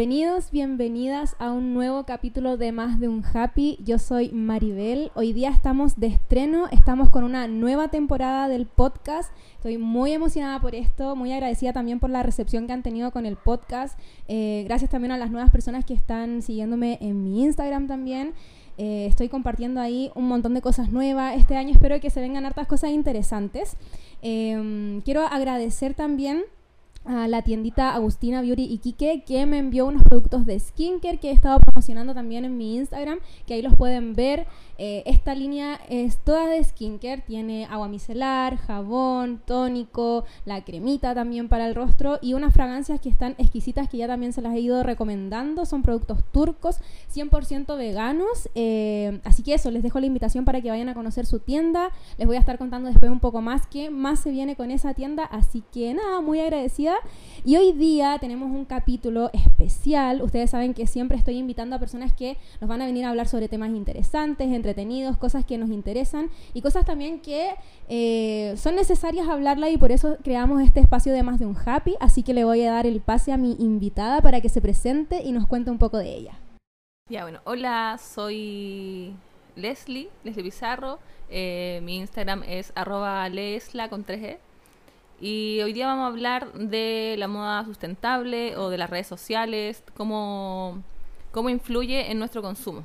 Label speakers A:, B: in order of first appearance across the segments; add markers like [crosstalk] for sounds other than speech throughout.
A: bienvenidos, bienvenidas a un nuevo capítulo de Más de un Happy. Yo soy Maribel. Hoy día estamos de estreno, estamos con una nueva temporada del podcast. Estoy muy emocionada por esto, muy agradecida también por la recepción que han tenido con el podcast. Eh, gracias también a las nuevas personas que están siguiéndome en mi Instagram también. Eh, estoy compartiendo ahí un montón de cosas nuevas. Este año espero que se vengan hartas cosas interesantes. Em, quiero agradecer también a la tiendita Agustina Beauty Kike que me envió unos productos de skincare que he estado promocionando también en mi Instagram, que ahí los pueden ver. Eh, esta línea es toda de skincare, tiene agua micelar, jabón, tónico, la cremita también para el rostro y unas fragancias que están exquisitas que ya también se las he ido recomendando. Son productos turcos, 100% veganos. Eh, así que eso, les dejo la invitación para que vayan a conocer su tienda. Les voy a estar contando después un poco más qué más se viene con esa tienda. Así que nada, muy agradecida. Y hoy día tenemos un capítulo especial. Ustedes saben que siempre estoy invitando a personas que nos van a venir a hablar sobre temas interesantes, entre entretenidos, cosas que nos interesan y cosas también que eh, son necesarias hablarla y por eso creamos este espacio de más de un happy. Así que le voy a dar el pase a mi invitada para que se presente y nos cuente un poco de ella.
B: Ya, bueno, hola, soy Leslie, Leslie Pizarro. Eh, mi Instagram es arroba lesla con 3E. Y hoy día vamos a hablar de la moda sustentable o de las redes sociales, cómo, cómo influye en nuestro consumo.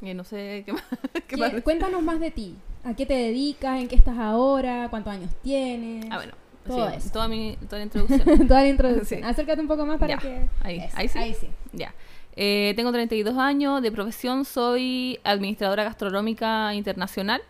B: Y no sé qué más. [laughs]
A: qué más. Cuéntanos más de ti. ¿A qué te dedicas? ¿En qué estás ahora? ¿Cuántos años tienes?
B: Ah, bueno. Todo eso. Toda, mi, toda la [laughs] introducción.
A: toda la introducción. Acércate un poco más para que...
B: Ahí, ahí sí. Ahí sí. Ya. Eh, tengo 32 años, de profesión soy administradora gastronómica internacional,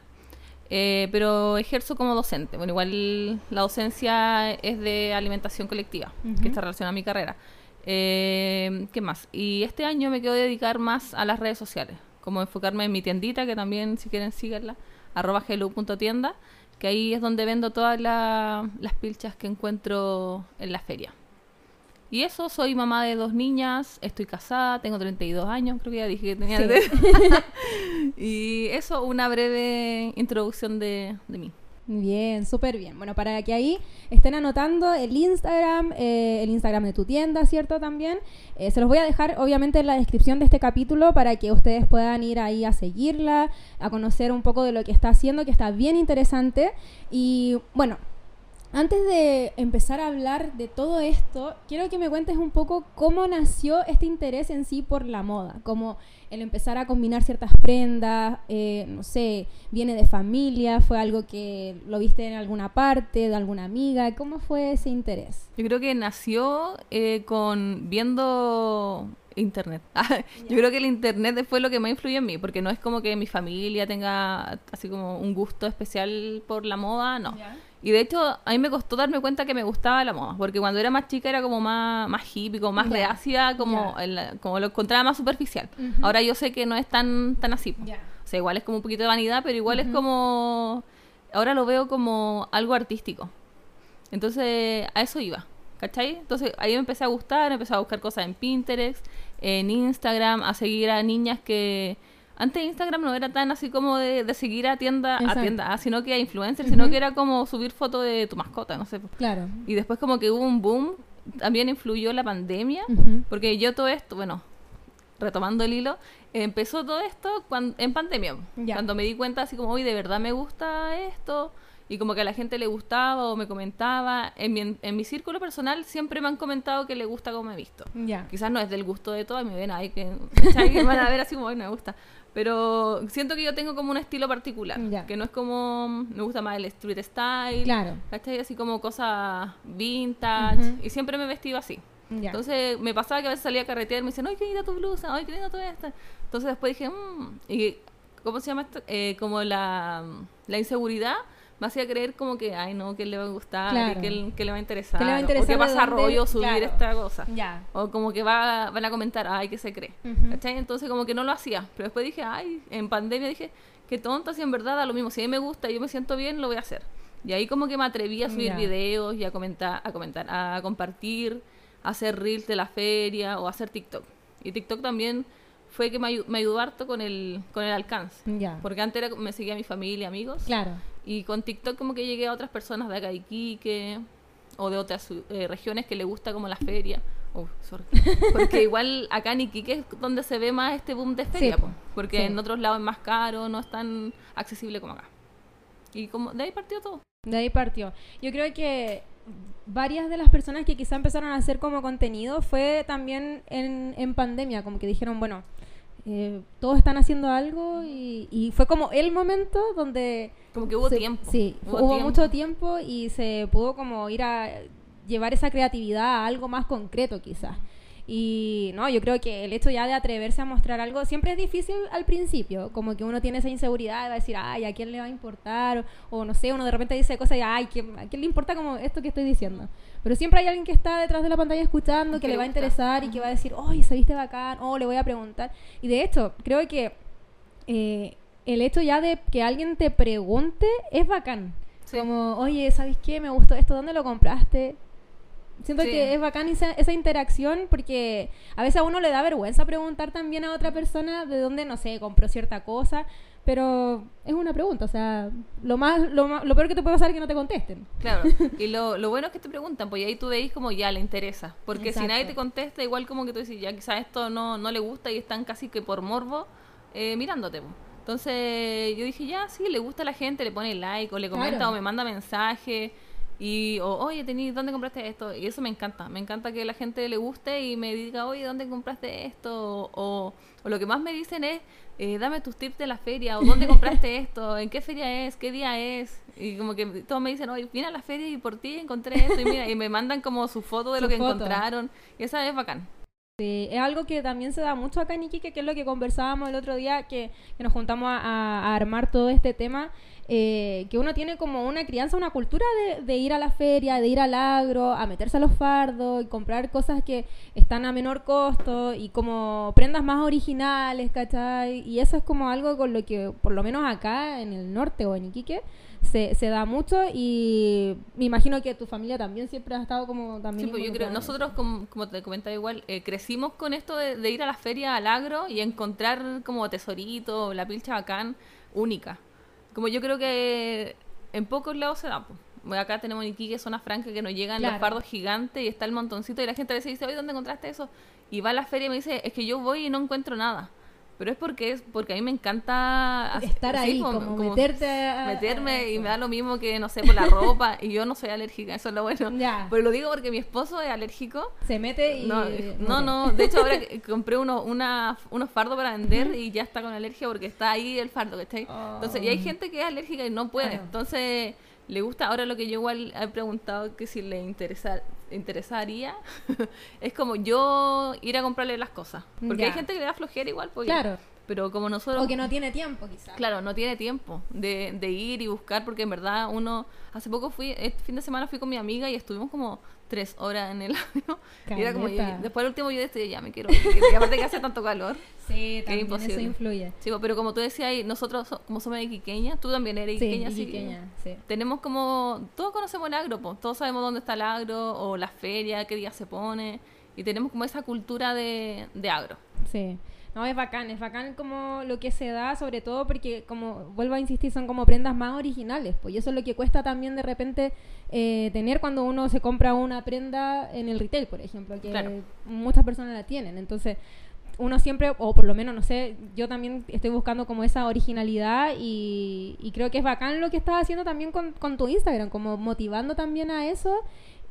B: eh, pero ejerzo como docente. Bueno, igual la docencia es de alimentación colectiva, que está relacionada a mi carrera. Eh, ¿Qué más? Y este año me quiero dedicar más a las redes sociales como enfocarme en mi tiendita, que también si quieren síguela, arroba hello.tienda, que ahí es donde vendo todas las pilchas que encuentro en la feria. Y eso, soy mamá de dos niñas, estoy casada, tengo 32 años, creo que ya dije que tenía. [laughs] [laughs] y eso, una breve introducción de, de mí.
A: Bien, súper bien. Bueno, para que ahí estén anotando el Instagram, eh, el Instagram de tu tienda, ¿cierto? También. Eh, se los voy a dejar, obviamente, en la descripción de este capítulo para que ustedes puedan ir ahí a seguirla, a conocer un poco de lo que está haciendo, que está bien interesante. Y bueno, antes de empezar a hablar de todo esto, quiero que me cuentes un poco cómo nació este interés en sí por la moda, como el empezar a combinar ciertas prendas, eh, no sé, viene de familia, fue algo que lo viste en alguna parte, de alguna amiga, ¿cómo fue ese interés?
B: Yo creo que nació eh, con viendo internet. [laughs] Yo creo que el internet fue lo que más influyó en mí, porque no es como que mi familia tenga así como un gusto especial por la moda, no. Y de hecho, a mí me costó darme cuenta que me gustaba la moda, porque cuando era más chica era como más, más hippie, como más reacia, como, como lo encontraba más superficial. Ahora yo sé que no es tan, tan así. O sea, igual es como un poquito de vanidad, pero igual es como... Ahora lo veo como algo artístico. Entonces, a eso iba. ¿Cachai? Entonces ahí me empecé a gustar, empecé a buscar cosas en Pinterest, en Instagram, a seguir a niñas que, antes Instagram no era tan así como de, seguir a tienda a tienda, ah, sino que a influencers, sino que era como subir fotos de tu mascota, no sé.
A: Claro.
B: Y después como que hubo un boom, también influyó la pandemia, porque yo todo esto, bueno, retomando el hilo, empezó todo esto cuando, en pandemia, cuando me di cuenta así como, uy, de verdad me gusta esto, y como que a la gente le gustaba o me comentaba. En mi, en mi círculo personal siempre me han comentado que le gusta como me he visto. Quizás no es del gusto de todos, me ven ahí que, [laughs] que van a ver así como, me gusta. Pero siento que yo tengo como un estilo particular, que no es como, me gusta más el street style,
A: claro.
B: ¿cachai? Así como cosas vintage, y siempre me he vestido así. Entonces me pasaba que a veces salía a carretear y me decían, ay, qué linda tu blusa, ay, qué linda tu esta. Entonces después dije, mmm, y ¿cómo se llama esto? Eh, como la, la inseguridad me hacía creer como que, ay, no, que le va a gustar, que, que, le va a interesar,
A: le va a interesar
B: o que pasa rollo subir esta cosa. O como que va, van a comentar, ay, que se cree. Entonces como que no lo hacía. Pero después dije, ay, en pandemia dije, qué tonta, si en verdad a lo mismo, si a mí me gusta y yo me siento bien, lo voy a hacer. Y ahí como que me atreví a subir videos y a comentar, a comentar, a compartir, a hacer reels de la feria o a hacer TikTok. Y TikTok también fue que me, ayudó harto con el, con el alcance. Porque antes me seguía mi familia, amigos.
A: Claro.
B: Y con TikTok como que llegué a otras personas de acá de Iquique o de otras eh, regiones que le gusta como la feria Oh, sorry. [laughs] Porque igual acá en Iquique es donde se ve más este boom de feria,
A: Sí,
B: po, porque
A: sí.
B: en otros lados es más caro, no es tan accesible como acá. Y como de ahí partió todo.
A: De ahí partió. Yo creo que varias de las personas que quizá empezaron a hacer como contenido fue también en, en pandemia, como que dijeron, bueno, eh, todos están haciendo algo y, y fue como el momento donde...
B: Como que hubo
A: se-
B: tiempo.
A: Sí,
B: Hubo
A: hubo,
B: tiempo.
A: mucho tiempo y se pudo como ir a llevar esa creatividad a algo más concreto quizás. Y no, yo creo que el hecho ya de atreverse a mostrar algo siempre es difícil al principio, como que uno tiene esa inseguridad de decir, ay, ¿a quién le va a importar? O, o no sé, uno de repente dice cosas y, ay, ¿quién- ¿a quién le importa como esto que estoy diciendo? Pero siempre hay alguien que está detrás de la pantalla escuchando, que le va a interesar y que va a decir, oye, se viste bacán, o le voy a preguntar. Y de hecho, creo que eh, el hecho ya de que alguien te pregunte es bacán.
B: Sí.
A: Como, oye, ¿sabes qué? Me gustó esto, ¿dónde lo compraste? Siento
B: Sí.
A: que es bacán esa, esa interacción porque a veces a uno le da vergüenza preguntar también a otra persona de dónde, no sé, compró cierta cosa, pero es una pregunta, o sea, lo más, lo, más- lo peor que te puede pasar es que no te contesten.
B: Claro, [laughs] y lo, lo bueno es que te preguntan, pues ahí tú veis como ya le interesa. Porque
A: Exacto.
B: si nadie te contesta, igual como que tú dices, ya quizás esto no, no le gusta y están casi que por morbo eh, mirándote. pues. Entonces yo dije, ya, sí, le gusta a la gente, le pone like o le comenta
A: Claro.
B: o me manda mensaje. Y, o, oye, tení, ¿dónde compraste esto? Y eso me encanta. Me encanta que la gente le guste y me diga, oye, ¿dónde compraste esto? O, o lo que más me dicen es, eh, dame tus tips de la feria, o dónde compraste [laughs] esto, en qué feria es, qué día es. Y como que todos me dicen, oye, vine a la feria y por ti encontré esto. Y mira, y me mandan como su foto de [laughs]
A: Su
B: lo que
A: foto.
B: encontraron. Y esa es bacán.
A: Sí, es algo que también se da mucho acá en Iquique, que es lo que conversábamos el otro día, que, que nos juntamos a, a- armar todo este tema, eh, que uno tiene como una crianza, una cultura de, de ir a la feria, de ir al agro, a meterse a los fardos y comprar cosas que están a menor costo y como prendas más originales, ¿cachai? Y eso es como algo con lo que, por lo menos acá en el norte o en Iquique, se, se da mucho y me imagino que tu familia también siempre ha estado como también...
B: Sí, pues yo creo, nosotros, como, como te comentaba igual, eh, crecimos con esto de, de ir a la feria, al agro y encontrar como tesorito, la pilcha bacán, única. Como yo creo que en pocos lados se da. pues. Acá tenemos en Iquique, zona franca, que nos llegan
A: Claro.
B: los fardos gigantes y está el montoncito y la gente a veces dice, oye, ¿dónde encontraste eso? Y va a la feria y me dice, es que yo voy y no encuentro nada. Pero es porque es porque a mí me encanta hacer-
A: estar
B: sí,
A: ahí, como, meterte a- a
B: meterme y me da lo mismo que, no sé, por la ropa. y yo no soy alérgica, eso es lo bueno.
A: Ya.
B: Pero lo digo porque mi esposo es alérgico.
A: Se mete y...
B: No, no, no, de hecho ahora [laughs] que compré uno, una, unos fardos para vender y ya está con alergia porque está ahí el fardo, ¿cachai? Entonces, y hay gente que es alérgica y no puede.
A: Claro.
B: Entonces, le gusta, ahora lo que yo igual he preguntado que si le interesa, interesaría, [laughs] es como yo ir a comprarle las cosas. Porque
A: Ya.
B: hay gente que le da flojera igual, pues,
A: Claro.
B: pero como nosotros...
A: O que no tiene tiempo, quizás.
B: Claro, no tiene tiempo de, de ir y buscar porque en verdad uno... Hace poco fui, este fin de semana fui con mi amiga y estuvimos como tres horas en el [laughs] avión. Y era como, después del último yo decidí, ya me quiero ir. Y aparte que hace tanto calor. [laughs]
A: Sí, también
B: imposible.
A: eso influye.
B: Sí, pero como tú decías, ahí, nosotros so- como somos iquiqueñas, tú también eres iquiqueña, sí.
A: iquiqueña, sí.
B: Tenemos como... Todos conocemos el agro. Todos sabemos dónde está el agro o la feria, qué día se pone. Y tenemos como esa cultura de, de agro.
A: Sí. No, es bacán, es bacán como lo que se da, sobre todo porque, como vuelvo a insistir, son como prendas más originales, pues y eso es lo que cuesta también de repente eh, tener cuando uno se compra una prenda en el retail, por ejemplo, que
B: Claro.
A: muchas personas la tienen. Entonces, uno siempre, o por lo menos, no sé, yo también estoy buscando como esa originalidad y, y creo que es bacán lo que estás haciendo también con, con tu Instagram, como motivando también a eso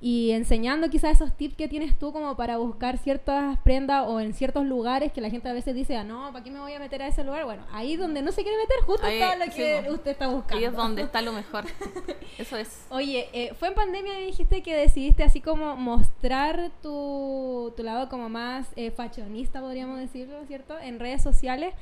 A: y enseñando quizás esos tips que tienes tú como para buscar ciertas prendas o en ciertos lugares que la gente a veces dice, ah, no, ¿para qué me voy a meter a ese lugar? Bueno, ahí donde no se quiere meter, justo
B: Ahí,
A: está lo que usted está buscando.
B: Ahí es donde está lo mejor. [laughs] Eso es.
A: Oye, eh, fue en pandemia y dijiste que decidiste así como mostrar tu, tu lado como más eh, fashionista, podríamos decirlo, ¿cierto? En redes sociales.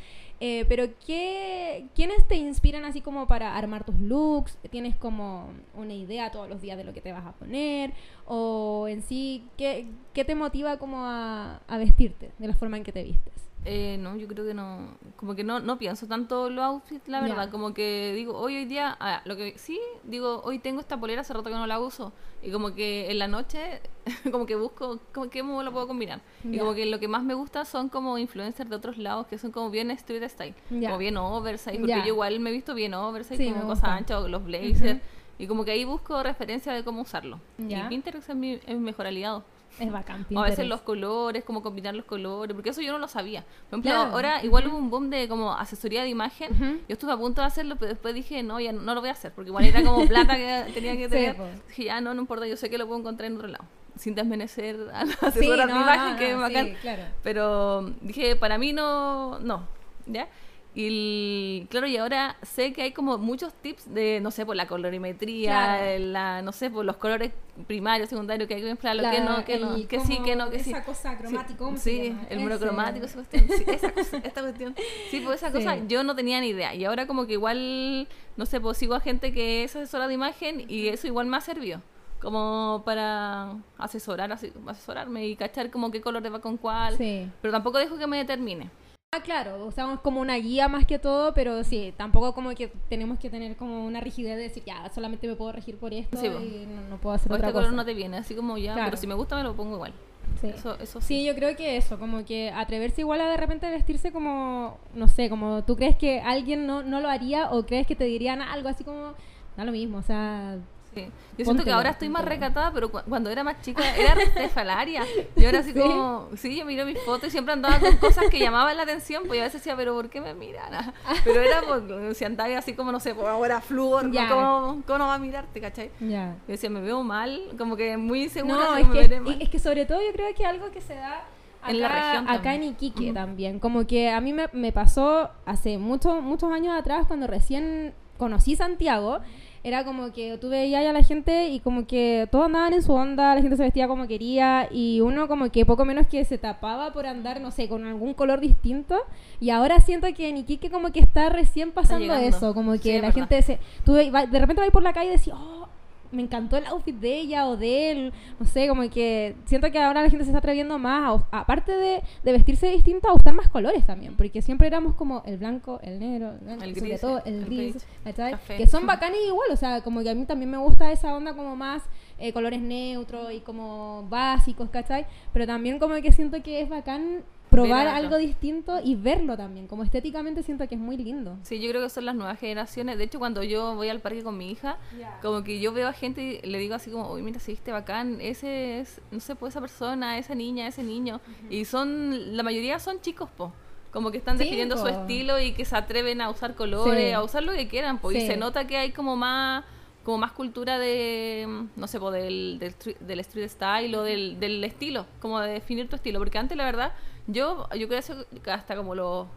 A: Eh, pero ¿qué, ¿quiénes te inspiran así como para armar tus looks? ¿Tienes como una idea todos los días de lo que te vas a poner? ¿O en sí, qué, qué te motiva como a, a vestirte de la forma en que te vistes?
B: Eh, no, yo creo que no, como que no, no pienso tanto los outfits, la verdad, como que digo, hoy, hoy día, ah, lo que sí, digo, hoy tengo esta polera, hace rato que no la uso, y como que en la noche, [laughs] como que busco, como que lo puedo combinar, y como que lo que más me gusta son como influencers de otros lados, que son como bien street style,
A: Ya.
B: como bien oversize, porque yo igual me he visto bien oversize,
A: Sí,
B: como cosas anchas, los blazers, y como que ahí busco referencia de cómo usarlo,
A: Ya.
B: y Pinterest es mi, es mi mejor aliado.
A: Es bacán.
B: O a
A: Pinterest.
B: veces los colores, cómo combinar los colores, porque eso yo no lo sabía. Por ejemplo,
A: Claro.
B: ahora igual hubo un boom de como asesoría de imagen.
A: Ujú.
B: Yo estuve a punto de hacerlo, pero después dije, no, ya no, no lo voy a hacer, porque igual era como [laughs] plata que tenía que
A: Sí,
B: tener.
A: po.
B: dije, ya no, no importa, yo sé que lo puedo encontrar en otro lado. Sin desmerecer a las
A: Sí, [laughs]
B: asesoras
A: no,
B: de imagen,
A: no,
B: que es bacán.
A: sí, claro.
B: Pero dije, para mí no, no, ¿ya? Y el- claro, y ahora sé que hay como muchos tips de, no sé, por la colorimetría,
A: Claro.
B: la, no sé, por los colores primarios, secundarios, que hay que mezclar, lo que no, que no, que sí, que no, que sí.
A: esa cosa cromática, ¿cómo se
B: Sí, el monocromático, esa cuestión. Sí, esa cosa, [laughs] esta cuestión. Sí, pues esa
A: Sí.
B: cosa yo no tenía ni idea. Y ahora como que igual, no sé, pues sigo a gente que es asesora de imagen y eso igual me ha servido. Como para asesorar, asesorarme y cachar como qué color va con cuál.
A: Sí.
B: Pero tampoco dejo que me determine.
A: Ah, claro, es como una guía más que todo, pero sí, tampoco como que tenemos que tener como una rigidez de decir, ya, solamente me puedo regir por esto
B: Sí,
A: y no, no puedo hacer
B: O
A: otra
B: este
A: cosa.
B: color no te viene, así como ya,
A: Claro.
B: pero si me gusta me lo pongo igual.
A: Sí.
B: Eso, eso sí.
A: Sí, yo creo que eso, como que atreverse igual a de repente vestirse como, no sé, como tú crees que alguien no, no lo haría o crees que te dirían algo así como, da lo mismo, o sea,
B: Sí. Yo siento que ahora estoy más recatada, pero cu- cuando era más chica era refalaria. Y ahora así [laughs]
A: ¿Sí?
B: como, sí, yo miro mis fotos y siempre andaba con cosas que llamaban la atención, pues yo a veces decía, pero ¿por qué me miran? [laughs] Pero era porque si andaba así como, no sé, pues ahora flúor,
A: Ya.
B: ¿cómo, ¿cómo no va a mirarte, cachai?
A: ya.
B: Yo decía, me veo mal, como que muy insegura,
A: No, es
B: me
A: que,
B: mal.
A: es que sobre todo yo creo que algo que se da acá,
B: En la región
A: acá en Iquique
B: Ujú.
A: también. Como que a mí me, me pasó hace muchos muchos años atrás cuando recién conocí Santiago. Era como que tú veías a la gente y como que todos andaban en su onda, la gente se vestía como quería y uno como que poco menos que se tapaba por andar, no sé, con algún color distinto. Y ahora siento que en Iquique como que está recién pasando eso, como que la
B: verdad.
A: gente se... Tú de repente vas por la calle y decís, oh, me encantó el outfit de ella o de él, no sé, como que siento que ahora la gente se está atreviendo más, a aparte de, de vestirse distinto, a usar más colores también, porque siempre éramos como el blanco, el negro.
B: El
A: sobre
B: gris,
A: todo
B: el
A: el gris,
B: beige,
A: que son bacanes igual, o sea, como que a mí también me gusta esa onda como más eh, colores neutros y como básicos, ¿cachai? Pero también como que siento que es bacán probar algo distinto y verlo también, como estéticamente siento que es muy lindo.
B: Sí, yo creo que son las nuevas generaciones. De hecho, cuando yo voy al parque con mi hija, como que yo veo a gente y le digo así como, uy, mira, se viste bacán, ese es, no sé, pues esa persona, esa niña, ese niño. Y son, la mayoría son chicos, po. Como que están definiendo su
A: po.
B: estilo y que se atreven a usar colores,
A: Sí.
B: a usar lo que quieran, pues. Y
A: Sí.
B: se nota que hay como más como más cultura de, no sé, po, del, del, street, del street style o del, del estilo, como de definir tu estilo. Porque antes, la verdad, yo, yo creo que hasta como los,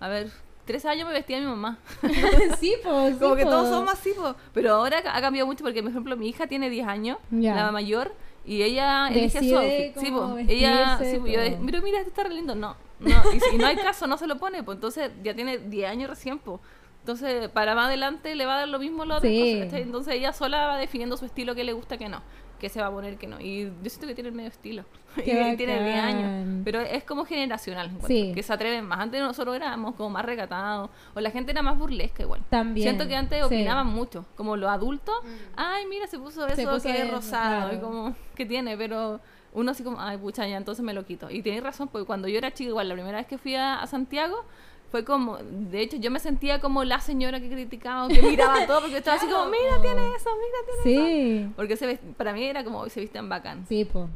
B: a ver, tres años me vestía mi mamá. [laughs]
A: sí, pues. [laughs]
B: Como que todos somos así, po. pero ahora ha cambiado mucho porque, por ejemplo, mi hija tiene 10 años, la mayor, y ella elige su outfit. Sí, po. ella, sí, po, yo, mira, mira, este está re lindo. No, no, y si no hay caso, no se lo pone, pues entonces ya tiene 10 años recién, pues. Entonces, para más adelante le va a dar lo mismo lo otro.
A: Sí.
B: Entonces ella sola va definiendo su estilo, que le gusta, que no, que se va a poner, que no. Y yo siento que tiene el medio estilo.
A: Qué [laughs]
B: y tiene 10 años.
A: bacán.
B: Pero es como generacional,
A: Sí.
B: que se atreven más. Antes nosotros éramos como más recatados, o la gente era más burlesca igual.
A: También.
B: Siento que antes
A: sí.
B: opinaban mucho, como los adultos, ay, mira, se puso eso
A: Se puso
B: que es rosado,
A: claro.
B: y como, ¿qué tiene? Pero uno así como, ay, pucha, ya, entonces me lo quito. Y tienes razón, porque cuando yo era chica, igual, la primera vez que fui a, a Santiago, fue como, de hecho, yo me sentía como la señora que criticaba, que miraba todo, porque estaba así como, [laughs] mira, tiene eso, mira, tiene eso.
A: Sí,
B: Porque se para mí era como, "Uy, se visten bacán.
A: sí, pues.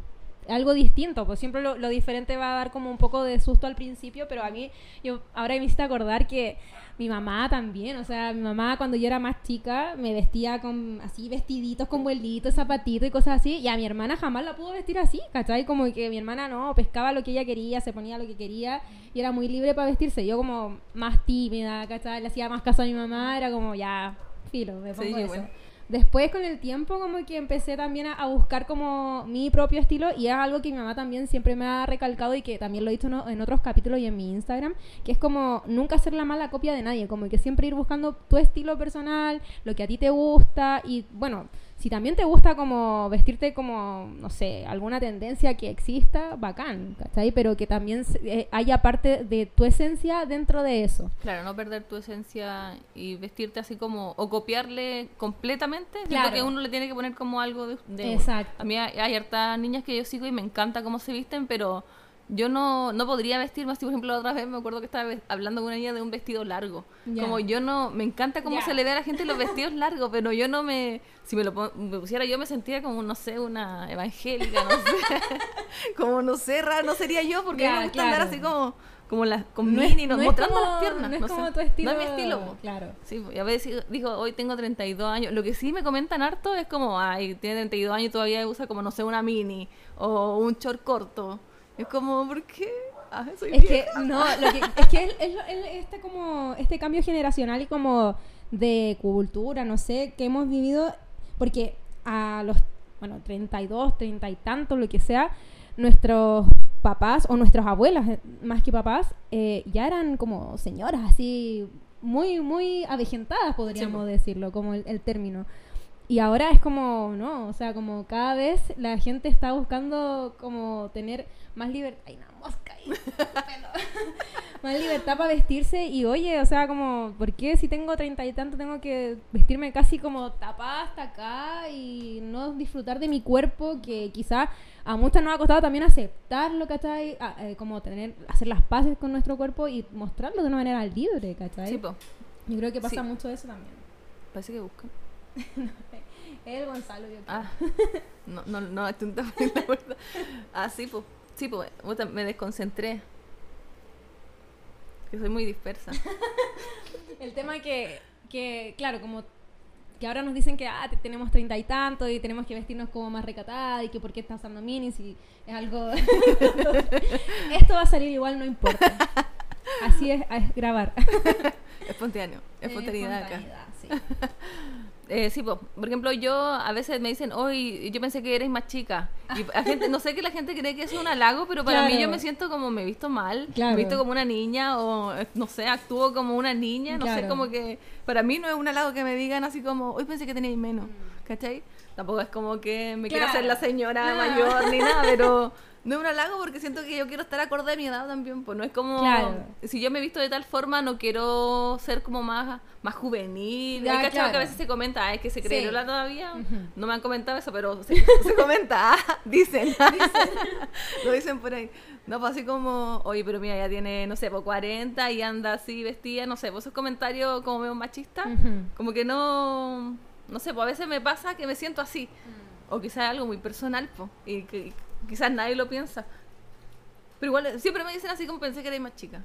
A: Algo distinto, pues siempre lo, lo diferente va a dar como un poco de susto al principio, pero a mí, yo ahora me hiciste acordar que mi mamá también, o sea, mi mamá cuando yo era más chica me vestía con así vestiditos con vuelitos, zapatitos y cosas así, y a mi hermana jamás la pudo vestir así, ¿cachai? Como que mi hermana no, pescaba lo que ella quería, se ponía lo que quería y era muy libre para vestirse. Yo como más tímida, ¿cachai? Le hacía más caso a mi mamá, era como ya, filo, me
B: Sí,
A: pongo eso.
B: bueno.
A: Después con el tiempo como que empecé también a, buscar como mi propio estilo y es algo que mi mamá también siempre me ha recalcado y que también lo he dicho en otros capítulos y en mi Instagram, que es como nunca hacer la mala copia de nadie, como que siempre ir buscando tu estilo personal, lo que a ti te gusta y bueno, si también te gusta como vestirte como, no sé, alguna tendencia que exista, bacán, ¿cachai? Pero que también eh, haya parte de tu esencia dentro de eso.
B: Claro, no perder tu esencia y vestirte así como, o copiarle completamente. Siento
A: Claro.
B: que uno le tiene que poner como algo de...
A: Exacto.
B: A mí hay, hay hartas niñas que yo sigo y me encanta cómo se visten, pero yo no, no podría vestirme así, por ejemplo, la otra vez me acuerdo que estaba hablando con una niña de un vestido largo. Como yo no, me encanta cómo se le ve a la gente los vestidos largos, pero yo no me, si me lo me pusiera yo me sentía como, no sé, una evangélica, no sé, [laughs] como, no sé, raro, no sería yo, porque a mí me gusta andar así como, como las, con
A: No
B: mini, no- mostrando
A: como-
B: las piernas.
A: no es
B: no
A: como
B: sé.
A: tu estilo.
B: No es mi estilo, po.
A: Claro.
B: Sí, y a veces digo, hoy tengo 32 años. Lo que sí me comentan harto es como, ay, tiene 32 años y todavía usa como, no sé, una mini o un short corto. Es como, ¿por qué? Ah, soy
A: Es que, no, lo que, es que es, es este, como, este cambio generacional y como de cultura, no sé, que hemos vivido, porque a los, bueno, 32, 30 y tantos, lo que sea, nuestros papás o nuestras abuelas, eh, más que papás, eh, ya eran como señoras, así, muy, muy avejentadas, podríamos
B: po.
A: decirlo, como el, el término. Y ahora es como, no, o sea, como cada vez la gente está buscando como tener más libertad. Ay, una mosca ahí. [laughs] [laughs] más libertad para vestirse y oye, o sea, como, ¿por qué si tengo treinta y tanto tengo que vestirme casi como tapada hasta acá y no disfrutar de mi cuerpo que quizá a muchas nos ha costado también aceptarlo, ¿cachai? A- eh, como tener, hacer las paces con nuestro cuerpo y mostrarlo de una manera libre, ¿cachai?
B: Sí, po.
A: Yo creo que pasa
B: Sí.
A: mucho eso también.
B: Parece que buscan. [laughs]
A: Es el Gonzalo, yo creo.
B: Ah, [laughs] no, no, no, estoy un la puerta. Ah, sí, pues. Sí, pues, me desconcentré. Que soy muy dispersa. [laughs]
A: El tema que, que, claro, como que ahora nos dicen que ah, te- tenemos treinta y tanto y tenemos que vestirnos como más recatada y que por qué estás usando minis y es algo... [laughs] Esto va a salir igual, no importa. Así es, es grabar.
B: Espontáneo. Espontaneidad acá.
A: Espontaneidad, sí.
B: Eh, sí, po. por ejemplo, yo a veces me dicen, hoy yo pensé que eres más chica. Y la gente, no sé que la gente cree que es un halago, pero para mí
A: Claro.
B: yo me siento como me he visto mal,
A: Claro.
B: me he visto como una niña o eh, no sé, actúo como una niña, no sé, como que para mí no es un halago que me digan así como, hoy pensé que teníais menos, ¿cachai? Tampoco es como que me quiera
A: Mm.
B: Hacer la señora
A: No.
B: mayor ni nada, pero no es un halago porque siento que yo quiero estar acorde a mi edad también, pues no es como
A: Claro.
B: si yo me he visto de tal forma no quiero ser como más más juvenil,
A: Ya,
B: Hay cachado que
A: claro.
B: a veces se comenta, "Ah, es que se cree
A: Sí.
B: Todavía. No me han comentado eso, pero se, se comenta, [laughs] ah, dicen. [laughs] Lo dicen por ahí. No, pues así como, oye, pero mira, ya tiene, no sé, pues 40 y anda así vestida, no sé, pues esos comentarios como medio machistas,
A: Ujú.
B: como que no, no sé, pues a veces me pasa que me siento así.
A: Mm.
B: O quizás algo muy personal, pues, y que y quizás nadie lo piensa. Pero igual, siempre me dicen así como pensé que eres más chica.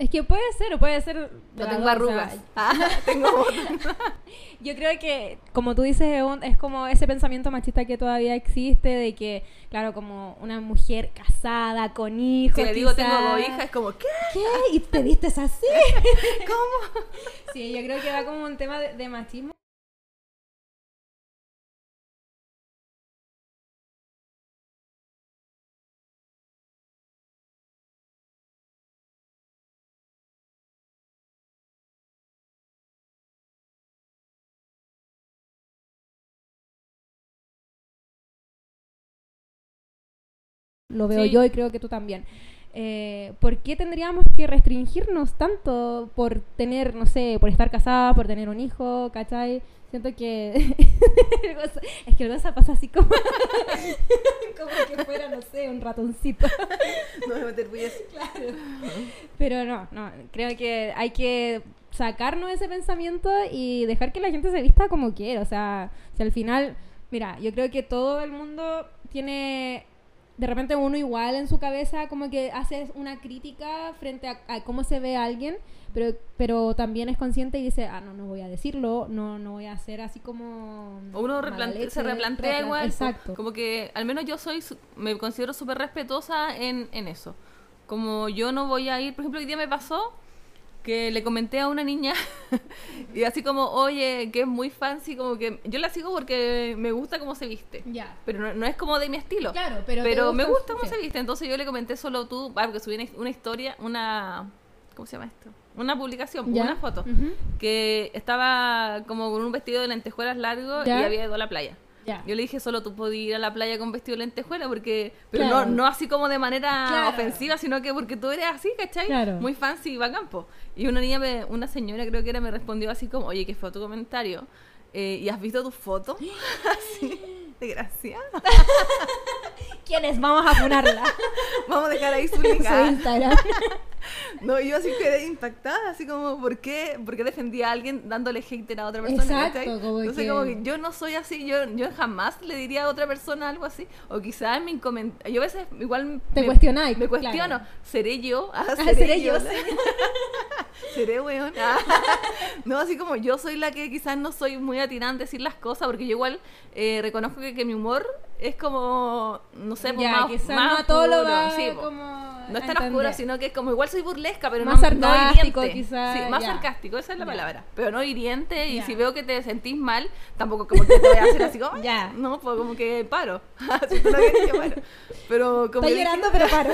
A: Es que puede ser, o puede ser... Las
B: tengo
A: dos, o sea,
B: arrugas. Ah, [laughs] tengo. [laughs]
A: Yo creo que, como tú dices, es como ese pensamiento machista que todavía existe de que, claro, como una mujer casada, con hijos.
B: Si le digo tengo dos hijas, es como, ¿qué?
A: ¿Qué? ¿Y te vistes así? [laughs]
B: ¿Cómo?
A: Sí, yo creo que va como un tema de, de machismo. Lo veo
B: Sí.
A: yo y creo que tú también. Eh, ¿Por qué tendríamos que restringirnos tanto por tener, no sé, por estar casada, por tener un hijo, ¿cachai? Siento que [laughs] es que el Gonza pasa así como [laughs] como que fuera, no sé, un ratoncito. [laughs]
B: No me meter.
A: Claro. Pero no, no, creo que hay que sacarnos ese pensamiento y dejar que la gente se vista como quiera. O sea, si al final, mira, yo creo que todo el mundo tiene, de repente uno igual en su cabeza, como que hace una crítica frente a, a cómo se ve a alguien, pero, pero también es consciente y dice, ah, no, no voy a decirlo, no, no voy a hacer así como...
B: O uno replante-
A: leche,
B: se replantea
A: replan-
B: igual. po.
A: Exacto.
B: Como que al menos yo soy, me considero súper respetuosa en, en eso. Como yo no voy a ir, por ejemplo, hoy día me pasó que le comenté a una niña [laughs] y así como, oye, que es muy fancy, como que yo la sigo porque me gusta cómo se viste.
A: Ya.
B: Pero no, no es como de mi estilo.
A: Claro, pero te
B: me
A: gusta-
B: cómo
A: sí.
B: se viste. Entonces yo le comenté solo tú, ah, porque subí una, historia, una... ¿Cómo se llama esto? Una publicación,
A: Ya.
B: una foto. Que estaba como con un vestido de lentejuelas largo
A: Ya.
B: y había ido a la playa.
A: Ya.
B: Yo le dije, solo tú podías ir a la playa con vestido de lentejuela, porque, pero
A: Claro.
B: no, no así como de manera
A: Claro.
B: ofensiva, sino que porque tú eres así, ¿cachai?
A: Claro.
B: Muy fancy y bacán, po. Y una niña, me- una señora creo que era, me respondió así como, oye, ¿qué fue tu comentario? Eh, ¿Y has visto tus fotos? [gasps] así, de gracia. [laughs]
A: ¿Quién es? Vamos a ponerla. [laughs]
B: Vamos a dejar ahí [laughs] su link.
A: Instagram.
B: No, yo así quedé impactada, así como, ¿por qué, ¿por qué defendía a alguien dándole hater a otra persona?
A: Exacto, como
B: Entonces,
A: que-
B: como que yo no soy así, yo, yo jamás le diría a otra persona algo así. O quizás en mi comentario, yo a veces igual
A: Te
B: me,
A: cuestionáis,
B: Me
A: claro.
B: cuestiono, ¿seré yo? Ah,
A: Ah, seré yo,
B: ¿Seré weón? Ah. [laughs] No, así como yo soy la que quizás no soy muy atinada en decir las cosas, porque yo igual eh, reconozco que, que mi humor es como, no sé, pues,
A: Ya,
B: más,
A: no todo lo va
B: sí,
A: como
B: No es tan oscuro, sino que es como igual soy burlesca, pero
A: Más
B: no, no
A: sarcástico,
B: hiriente.
A: quizá,
B: Sí, más sarcástico, esa es la palabra. Pero no hiriente, y si veo que te sentís mal, tampoco como que te voy a hacer así como, [laughs]
A: Ya.
B: no, pues como que paro. [laughs] si tú lo quieres, yo paro. Pero como
A: Estoy
B: dije-
A: llorando, pero paro.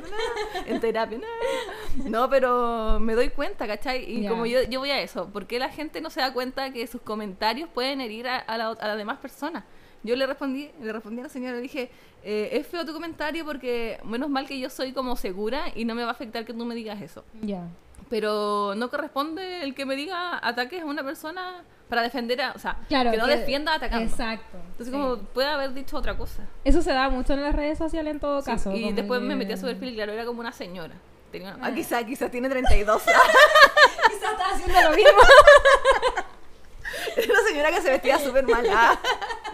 B: No, en terapia, no. No, pero me doy cuenta, ¿cachai? Y como yo, yo voy a eso, ¿por qué la gente no se da cuenta que sus comentarios pueden herir a, a, la- a las demás personas? Yo le respondí, le respondí a la señora, le dije, eh, es feo tu comentario porque menos mal que yo soy como segura y no me va a afectar que tú me digas eso.
A: ya.
B: Pero no corresponde el que me diga ataques a una persona para defender a, o sea,
A: Claro.
B: que no defienda atacando.
A: Exacto.
B: Entonces
A: sí.
B: como puede haber dicho otra cosa.
A: Eso se da mucho en las redes sociales en todo
B: Sí,
A: caso.
B: y después
A: que-
B: me metí a su perfil y claro, era como una señora. Tenía una-
A: Ah.
B: ah, quizá, quizá tiene 32. [laughs]
A: Quizás está haciendo lo mismo. [laughs]
B: Era una señora que se vestía súper mal. Ah.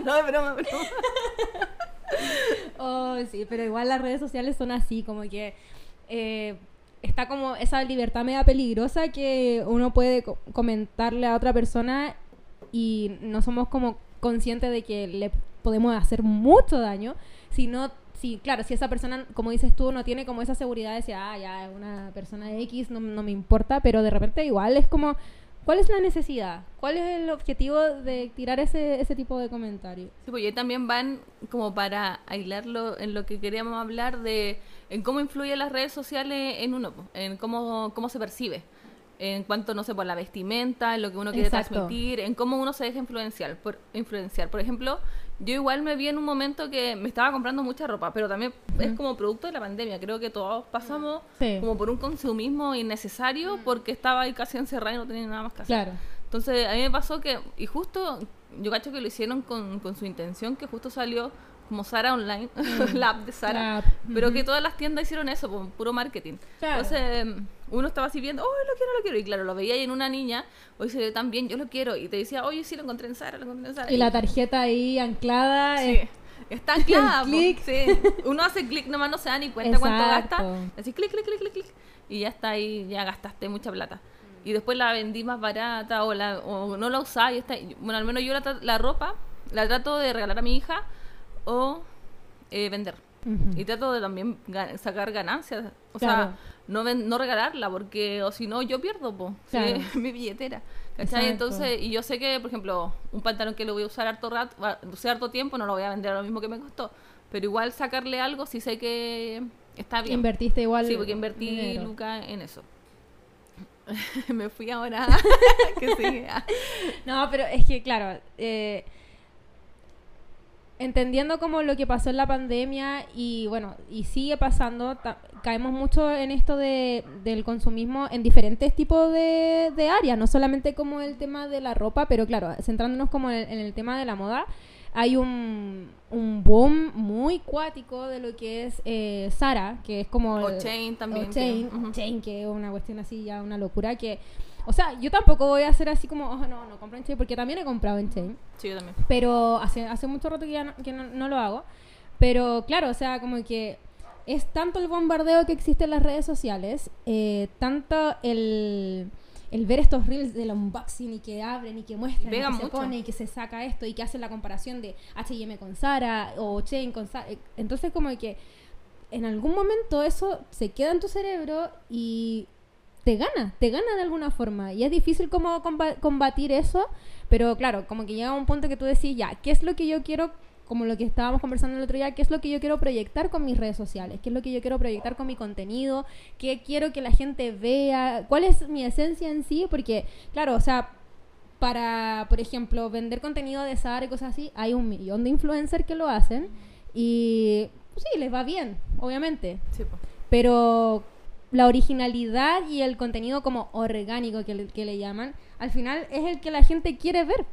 B: No, es broma, es broma.
A: Oh, sí, pero igual las redes sociales son así, como que eh, está como esa libertad media peligrosa que uno puede co- comentarle a otra persona y no somos como conscientes de que le podemos hacer mucho daño, sino si, claro, si esa persona, como dices tú, no tiene como esa seguridad de decir, ah, ya, una persona X, no, no me importa, pero de repente igual es como, ¿cuál es la necesidad? ¿Cuál es el objetivo de tirar ese, ese tipo de comentarios?
B: Sí, pues y ahí también van como para aislarlo en lo que queríamos hablar de en cómo influyen las redes sociales en uno, en cómo, cómo se percibe. En cuanto, no sé, por la vestimenta, en lo que uno quiere
A: Exacto.
B: transmitir, en cómo uno se deja influenciar. Por, influenciar. Por ejemplo, yo igual me vi en un momento que me estaba comprando mucha ropa, pero también es como producto de la pandemia. Creo que todos pasamos
A: Sí.
B: como por un consumismo innecesario porque estaba ahí casi encerrada y no tenía nada más que hacer.
A: Claro.
B: Entonces, a mí me pasó que, y justo, yo cacho que lo hicieron con, con su intención, que justo salió como Sara Online, [laughs] la app de Sara,
A: app,
B: pero que todas las tiendas hicieron eso, por puro marketing.
A: Claro.
B: Entonces, uno estaba así viendo, oh, lo quiero, lo quiero, y claro, lo veía ahí en una niña, hoy se ve tan bien, yo lo quiero, y te decía, oye, sí, lo encontré en Sara, lo encontré en Sara.
A: Y la tarjeta ahí anclada.
B: Sí.
A: eh,
B: Está anclada, [laughs] po.
A: clic.
B: Sí. Uno hace clic nomás, no se da ni cuenta cuánto gasta. Así clic, clic, clic, clic, clic. Y ya está ahí, ya gastaste mucha plata. Y después la vendí más barata o, la, o no la usaba y está. Bueno, al menos yo la, la ropa la trato de regalar a mi hija o eh, vender. Y trato de también sacar ganancias. O
A: Claro.
B: sea, no, ven- no regalarla porque o si no yo pierdo, po. Sí, [laughs] mi billetera. ¿Cachai?
A: Exacto.
B: Entonces, y yo sé que, por ejemplo, un pantalón que lo voy a usar harto rato, usé harto tiempo, no lo voy a vender a lo mismo que me costó. Pero igual sacarle algo si sé que está bien.
A: Invertiste igual.
B: Sí, porque invertí
A: dinero.
B: lucas en eso. [laughs] me fui ahora. [laughs] que. Ah.
A: No, pero es que, claro, eh, entendiendo como lo que pasó en la pandemia y bueno, y sigue pasando, caemos mucho en esto de, del consumismo en diferentes tipos de, de áreas, no solamente como el tema de la ropa, pero claro, centrándonos como en, en el tema de la moda, hay un, un boom muy cuático de lo que es eh, Sara, que es como...
B: O
A: el-
B: Chain también.
A: o
B: que-
A: Chain. Chain, que es una cuestión así, ya una locura que... O sea, yo tampoco voy a hacer así como, oh, no, no compro en Chain, porque también he comprado en Chain,
B: Sí, yo también.
A: pero hace, hace mucho rato que ya no, que no, no lo hago. Pero claro, o sea, como que es tanto el bombardeo que existe en las redes sociales, eh, tanto el, el ver estos reels del unboxing y que abren y que muestran y
B: Pega
A: que se
B: mucho.
A: pone y que se saca esto y que hacen la comparación de H&M con Zara o Chain con Zara. Entonces como que en algún momento eso se queda en tu cerebro y te gana, te gana de alguna forma. Y es difícil como comba- combatir eso, pero claro, como que llega un punto que tú decís, ya, ¿qué es lo que yo quiero? Como lo que estábamos conversando el otro día, ¿qué es lo que yo quiero proyectar con mis redes sociales? ¿Qué es lo que yo quiero proyectar con mi contenido? ¿Qué quiero que la gente vea? ¿Cuál es mi esencia en sí? Porque, claro, o sea, para, por ejemplo, vender contenido de Zara y cosas así, hay un millón de influencers que lo hacen y pues, sí, les va bien, obviamente.
B: Sí, po.
A: Pero la originalidad y el contenido como orgánico que le, que le llaman, al final es el que la gente quiere ver.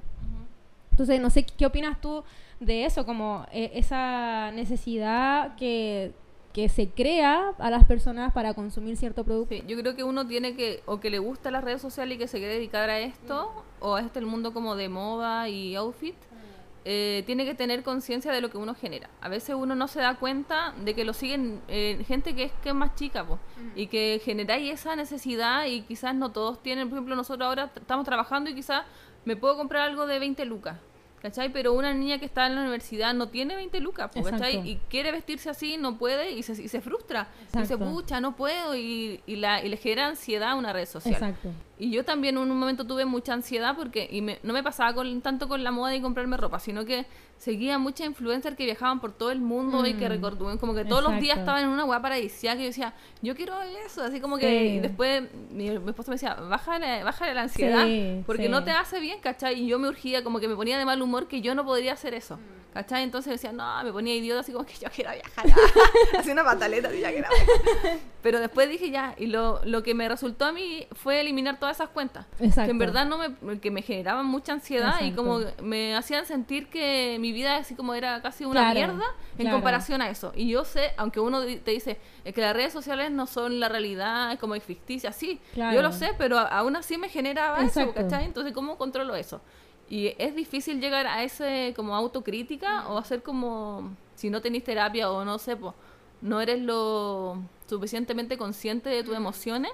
A: Entonces, no sé qué opinas tú de eso, como eh, esa necesidad que, que se crea a las personas para consumir cierto producto.
B: Sí, yo creo que uno tiene que, o que le gusta las redes sociales y que se quiere dedicar a esto, o a este el mundo como de moda y outfit, eh, tiene que tener conciencia de lo que uno genera. A veces uno no se da cuenta de que lo siguen eh, gente que es, que es más chica, po, y que generáis esa necesidad y quizás no todos tienen, por ejemplo, nosotros ahora estamos trabajando y quizás me puedo comprar algo de 20 lucas. ¿Cachai? Pero una niña que está en la universidad no tiene 20 lucas, po, ¿cachai?
A: Exacto.
B: Y quiere vestirse así, no puede y se, y se frustra. Y dice, pucha, no puedo y, y, la, y le genera ansiedad a una red social.
A: Exacto.
B: Y yo también en un momento tuve mucha ansiedad porque y me- no me pasaba con, tanto con la moda y comprarme ropa, sino que seguía muchas influencers que viajaban por todo el mundo y que
A: Mm.
B: recordaban como que todos los días
A: Exacto.
B: estaban en una hueá paradisíaca y yo decía, yo quiero eso, así como
A: Sí.
B: que y después mi, mi esposo me decía, bájale, bájale la ansiedad
A: Sí,
B: porque
A: sí.
B: no te hace bien, ¿cachai? Y yo me urgía, como que me ponía de mal humor que yo no podría hacer eso.
A: Mm.
B: ¿Cachai? Entonces decía, no, me ponía idiota, así como que yo quiero viajar. [laughs] Hacía una pataleta, así, ya quiero viajar. [laughs] Pero después dije ya, y lo, lo que me resultó a mí fue eliminar todas esas cuentas.
A: Exacto.
B: Que en verdad no me, que me generaban mucha ansiedad y como me hacían sentir que mi vida así como era casi una
A: Claro,
B: mierda en
A: claro.
B: comparación a eso. Y yo sé, aunque uno te dice que las redes sociales no son la realidad, es como es ficticia, sí,
A: Claro.
B: yo lo sé, pero a- aún así me generaba eso. ¿cachai? Entonces, ¿cómo controlo eso? Y es difícil llegar a ese como autocrítica o hacer como, si no tenés terapia o no sé, pues, no eres lo suficientemente consciente de tus emociones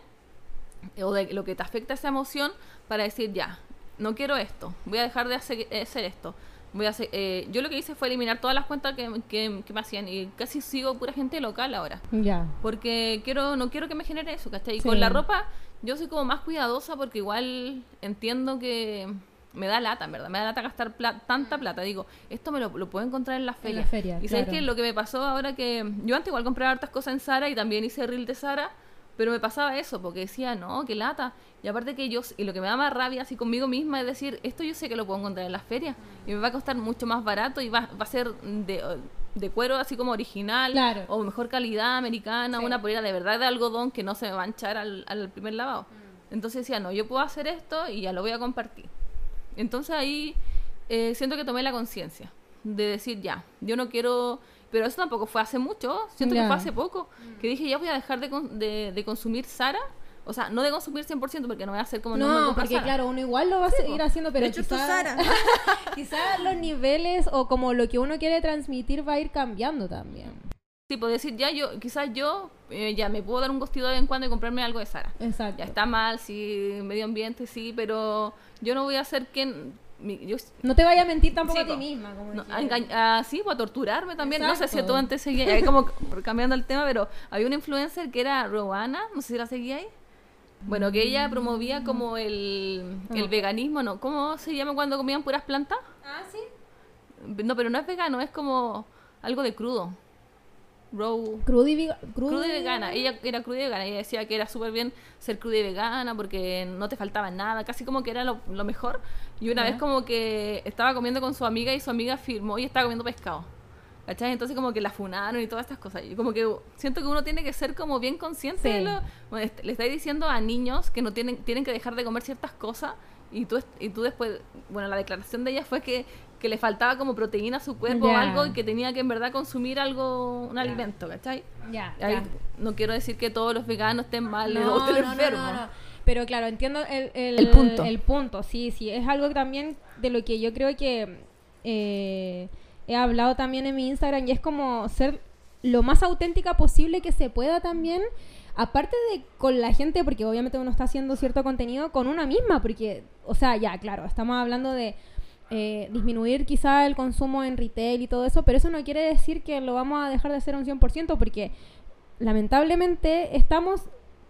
B: o de lo que te afecta esa emoción para decir ya, no quiero esto, voy a dejar de hacer, eh, hacer esto. Voy a hacer, eh, yo lo que hice fue eliminar todas las cuentas que, que, que me hacían y casi sigo pura gente local ahora.
A: Ya.
B: Porque quiero, no quiero que me genere eso, ¿cachai? Y
A: Sí.
B: con la ropa yo soy como más cuidadosa porque igual entiendo que me da lata, en verdad. Me da lata gastar pla- tanta plata. Digo, esto me lo, lo puedo encontrar en las
A: En
B: ferias.
A: la feria,
B: y sabes
A: claro.
B: que lo que me pasó ahora que yo antes igual compraba hartas cosas en Sara y también hice reel de Sara, pero me pasaba eso porque decía, no, qué lata. Y aparte que yo, y lo que me da más rabia así conmigo misma es decir, esto yo sé que lo puedo encontrar en las ferias y me va a costar mucho más barato y va, va a ser de, de cuero así como original
A: Claro.
B: o mejor calidad americana,
A: Sí.
B: una polera de verdad de algodón que no se me va a manchar al, al primer lavado.
A: Mm.
B: Entonces decía, no, yo puedo hacer esto y ya lo voy a compartir. Entonces ahí eh, siento que tomé la conciencia de decir, ya, yo no quiero... Pero eso tampoco fue hace mucho, siento que fue hace poco, que dije, ya voy a dejar de, con- de, de consumir Sara. O sea, no de consumir 100% porque no voy a hacer como no, me
A: No, porque claro, uno igual lo va a seguir
B: po.
A: haciendo, pero quizás
B: Zara.
A: quizás los niveles o como lo que uno quiere transmitir va a ir cambiando también.
B: Sí, puedo decir, ya yo, quizás yo eh, ya me puedo dar un gustito de vez en cuando y comprarme algo de Sara.
A: Exacto.
B: Ya está mal, sí, medio ambiente, sí, pero yo no voy a ser quien... mi- yo,
A: No te vayas a mentir tampoco
B: Sí,
A: a ti misma. Como
B: no, a sí, pues a torturarme también. No sé si tú antes seguías, ahí como cambiando el tema, pero había una influencer que era Rowana, no sé si la seguía ahí. Bueno, que ella promovía como el, el veganismo, ¿no? ¿Cómo se llama cuando comían puras plantas?
A: Ah, sí.
B: No, pero no es vegano, es como algo de crudo.
A: Cruda y, cruda
B: vegana. Ella era cruda y vegana. Ella decía que era súper bien ser cruda y vegana porque no te faltaba nada, casi como que era lo, lo mejor. Y una vez como que estaba comiendo con su amiga y su amiga firmó y estaba comiendo pescado. ¿Cachai? Entonces como que la funaron y todas estas cosas. Y como que siento que uno tiene que ser como bien consciente
A: Sí.
B: de lo... bueno, le estáis diciendo a niños que no tienen, tienen que dejar de comer ciertas cosas y tú, y tú después... Bueno, la declaración de ella fue que, que le faltaba como proteína a su cuerpo o algo y que tenía que en verdad consumir algo, un alimento, ¿cachai?
A: Ya,
B: no quiero decir que todos los veganos estén mal
A: No,
B: o estén
A: no, no,
B: enfermos.
A: no, no. Pero claro, entiendo el, el,
B: El punto.
A: el punto, sí, sí. Es algo también de lo que yo creo que eh, he hablado también en mi Instagram y es como ser lo más auténtica posible que se pueda también. Aparte de con la gente, porque obviamente uno está haciendo cierto contenido con una misma, porque, o sea, ya, claro, estamos hablando de eh, disminuir quizá el consumo en retail y todo eso, pero eso no quiere decir que lo vamos a dejar de hacer un 100%, porque lamentablemente estamos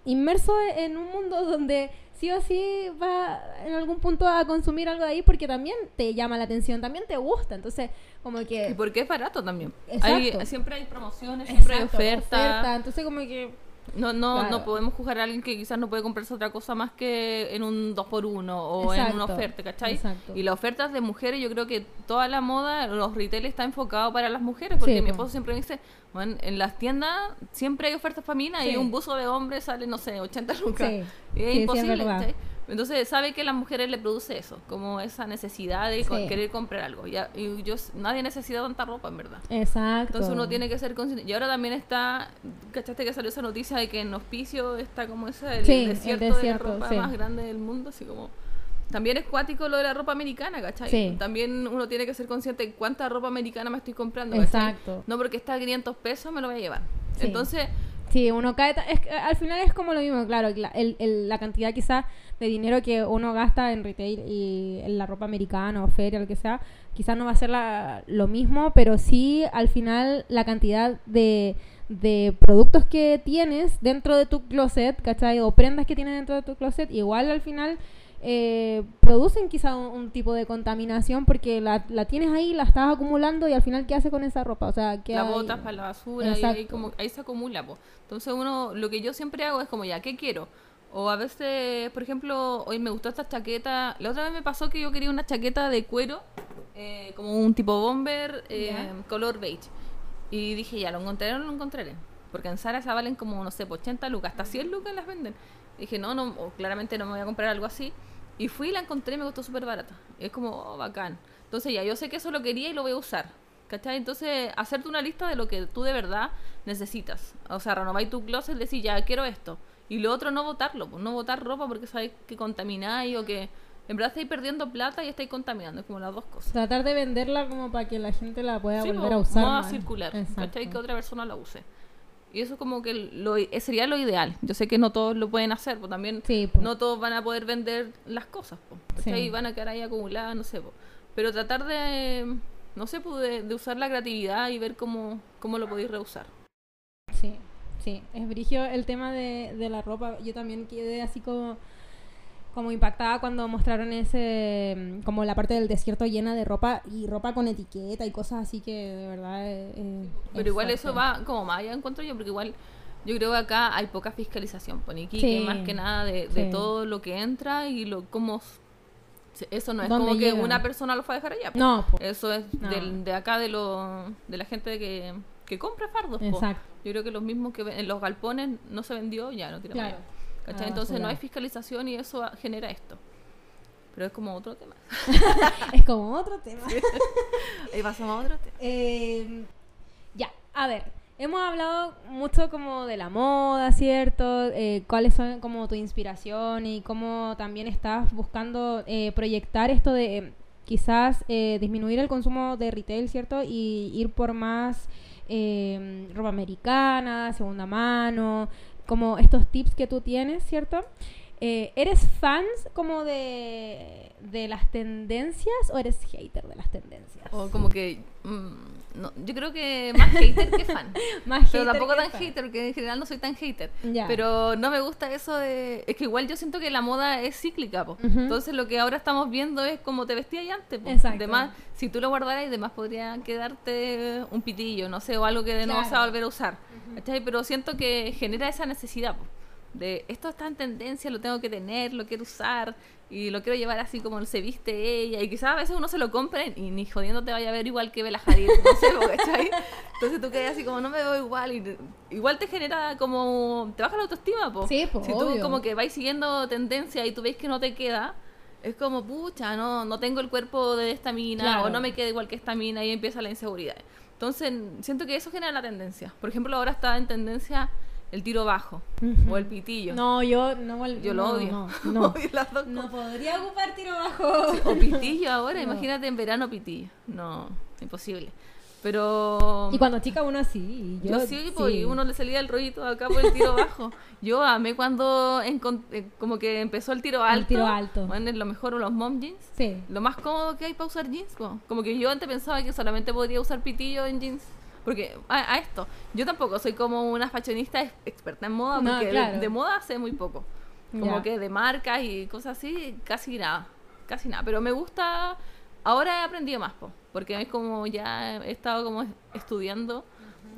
A: inmersos en un mundo donde sí o sí va en algún punto a consumir algo de ahí porque también te llama la atención, también te gusta, entonces como
B: Y
A: que...
B: porque es barato también.
A: Exacto.
B: Hay, siempre hay promociones, siempre hay
A: oferta, entonces como que...
B: No, no,
A: Claro.
B: no podemos juzgar a alguien que quizás no puede comprarse otra cosa más que en un 2x1 o en una oferta, ¿cachai?
A: exacto.
B: Y las ofertas de mujeres, yo creo que toda la moda, los retail está enfocado para las mujeres, porque
A: Sí,
B: mi
A: po.
B: esposo siempre me dice, bueno, en las tiendas siempre hay ofertas femeninas
A: Sí.
B: y un buzo de hombre sale, no sé, 80 lucas.
A: Sí,
B: es imposible. ¿cachai? Entonces sabe que a las mujeres le produce eso, como esa necesidad de
A: Sí.
B: querer comprar algo. Ya, y yo, nadie necesita tanta ropa, en verdad.
A: Exacto.
B: Entonces uno tiene que ser consciente. Y ahora también está, ¿cachaste que salió esa noticia de que en Hospicio está como ese el
A: Sí, el
B: desierto,
A: desierto,
B: de la ropa
A: sí.
B: más grande del mundo? Así como... También es cuático lo de la ropa americana, ¿cachai?
A: Sí.
B: También uno tiene que ser consciente de cuánta ropa americana me estoy comprando. ¿cachai?
A: Exacto.
B: No porque está a 500 pesos me lo voy a llevar. Entonces,
A: Sí, uno cae... Es, que al final es como lo mismo, claro. La, el- el- la cantidad quizá de dinero que uno gasta en retail y en la ropa americana o feria, lo que sea, quizás no va a ser la- lo mismo, pero sí al final la cantidad de, de productos que tienes dentro de tu closet, ¿cachai? O prendas que tienes dentro de tu closet, igual al final eh, producen quizá un, un tipo de contaminación porque la, la tienes ahí, la estás acumulando y al final ¿qué hace con esa ropa? O sea, ¿qué
B: la
A: hay?
B: botas para la basura y ahí, como, ahí se acumula. po. Entonces uno, lo que yo siempre hago es como, ya, ¿qué quiero? O a veces, por ejemplo, hoy me gustó esta chaqueta. La otra vez me pasó que yo quería una chaqueta de cuero, eh, como un tipo bomber, eh, color beige. Y dije, ya, ¿lo encontraré o no lo encontraré? Porque en Zara esa valen como, no sé, por 80 lucas, hasta 100 lucas las venden. Dije, no, no, claramente no me voy a comprar algo así. Y fui y la encontré y me costó súper barata. Y es como, oh, bacán. Entonces ya, yo sé que eso lo quería y lo voy a usar. ¿Cachai? Entonces, hacerte una lista de lo que tú de verdad necesitas. O sea, renováis tu closet decir, ya, quiero esto. Y lo otro, no votarlo. Pues, no votar ropa porque sabéis que contamináis o que en verdad estáis perdiendo plata y estáis contaminando. Es como las dos cosas.
A: Tratar de venderla como para que la gente la pueda
B: Sí,
A: volver
B: po,
A: a usar.
B: moda
A: más.
B: circular. ¿Cachai? Que otra persona la use. Y eso como que lo, eh, sería lo ideal. Yo sé que no todos lo pueden hacer, pues también
A: Sí, po.
B: no todos van a poder vender las cosas, ¿cachai?
A: Sí.
B: Van a quedar ahí acumuladas, no sé, po. Pero tratar de, no sé, pues de, de usar la creatividad y ver cómo, cómo lo podéis reusar.
A: Sí, sí. Es brigio el tema de, de la ropa. Yo también quedé así como, como impactada cuando mostraron ese, mm, como la parte del desierto llena de ropa y ropa con etiqueta y cosas así que de verdad. eh, eh,
B: Pero igual eso va como más allá encuentro yo, porque igual yo creo que acá hay poca fiscalización, aquí
A: Sí.
B: más que nada de, de
A: Sí.
B: todo lo que entra y lo cómo... Eso no es
A: ¿Dónde
B: como que una persona lo fue a dejar allá. po.
A: No, po.
B: Eso es
A: No.
B: del- de acá de lo, de la gente que, que compra fardos. po.
A: Exacto.
B: Yo creo que los mismos que en los galpones no se vendió, ya no tiramos
A: Claro.
B: Allá. ¿Cachai?
A: A la
B: Entonces no hay fiscalización y eso genera esto. Pero es como otro tema. [laughs]
A: Es como otro tema.
B: Ahí pasamos a otro tema.
A: Eh, ya, a ver, hemos hablado mucho como de la moda, ¿cierto? Eh, cuáles son como tu inspiración y cómo también estás buscando eh, proyectar esto de eh, quizás eh, disminuir el consumo de retail, ¿cierto? Y ir por más eh, ropa americana, segunda mano, como estos tips que tú tienes, ¿cierto? Eh, ¿Eres fans como de, de las tendencias o eres hater de las tendencias?
B: O como que... mm, no, yo creo que más hater que fan. [laughs]
A: Más
B: Pero tampoco tan
A: fan.
B: hater, porque en general no soy tan hater. Pero no me gusta eso de... Es que igual yo siento que la moda es cíclica, po. Entonces lo que ahora estamos viendo es como te vestías y antes, po.
A: Exacto.
B: Además, si tú lo guardaras, además podría quedarte un pitillo, no sé, o algo que no vas a
A: Claro.
B: volver a usar. Pero siento que genera esa necesidad, po. De esto está en tendencia, lo tengo que tener, lo quiero usar y lo quiero llevar así como se viste ella. Y quizás a veces uno se lo compre y ni jodiendo te vaya a ver igual que Bella Hadid, no sé. [laughs] Entonces tú quedas así como no me veo igual y igual te genera como te baja la autoestima, po.
A: Sí, po,
B: Si tú
A: obvio.
B: como que vais siguiendo tendencia y tú ves que no te queda, es como, pucha, no, no tengo el cuerpo de esta mina
A: Claro.
B: o no me queda igual que esta mina y empieza la inseguridad. Entonces, siento que eso genera la tendencia. Por ejemplo, ahora está en tendencia el tiro bajo o el pitillo.
A: No, yo no
B: Yo lo
A: no,
B: odio.
A: No, [laughs] no.
B: Odio las dos
A: No podría ocupar tiro bajo.
B: O pitillo ahora, [laughs]
A: No.
B: imagínate en verano pitillo. No, imposible. Pero...
A: Y cuando chica uno sí.
B: Yo, sí, pues, y uno le salía el rollito acá por el tiro bajo. Yo amé cuando eh, como que empezó el tiro alto.
A: tiro alto.
B: Bueno, es lo mejor los mom jeans.
A: Sí.
B: Lo más cómodo que hay para usar jeans, po. como que yo antes pensaba que solamente podría usar pitillo en jeans. Porque a, a esto, yo tampoco soy como una fashionista ex- experta en moda,
A: No,
B: porque de-
A: claro.
B: de, moda sé muy poco. Como que de marcas y cosas así, casi nada. Casi nada. Pero me gusta, ahora he aprendido más, po, porque es como ya he estado como estudiando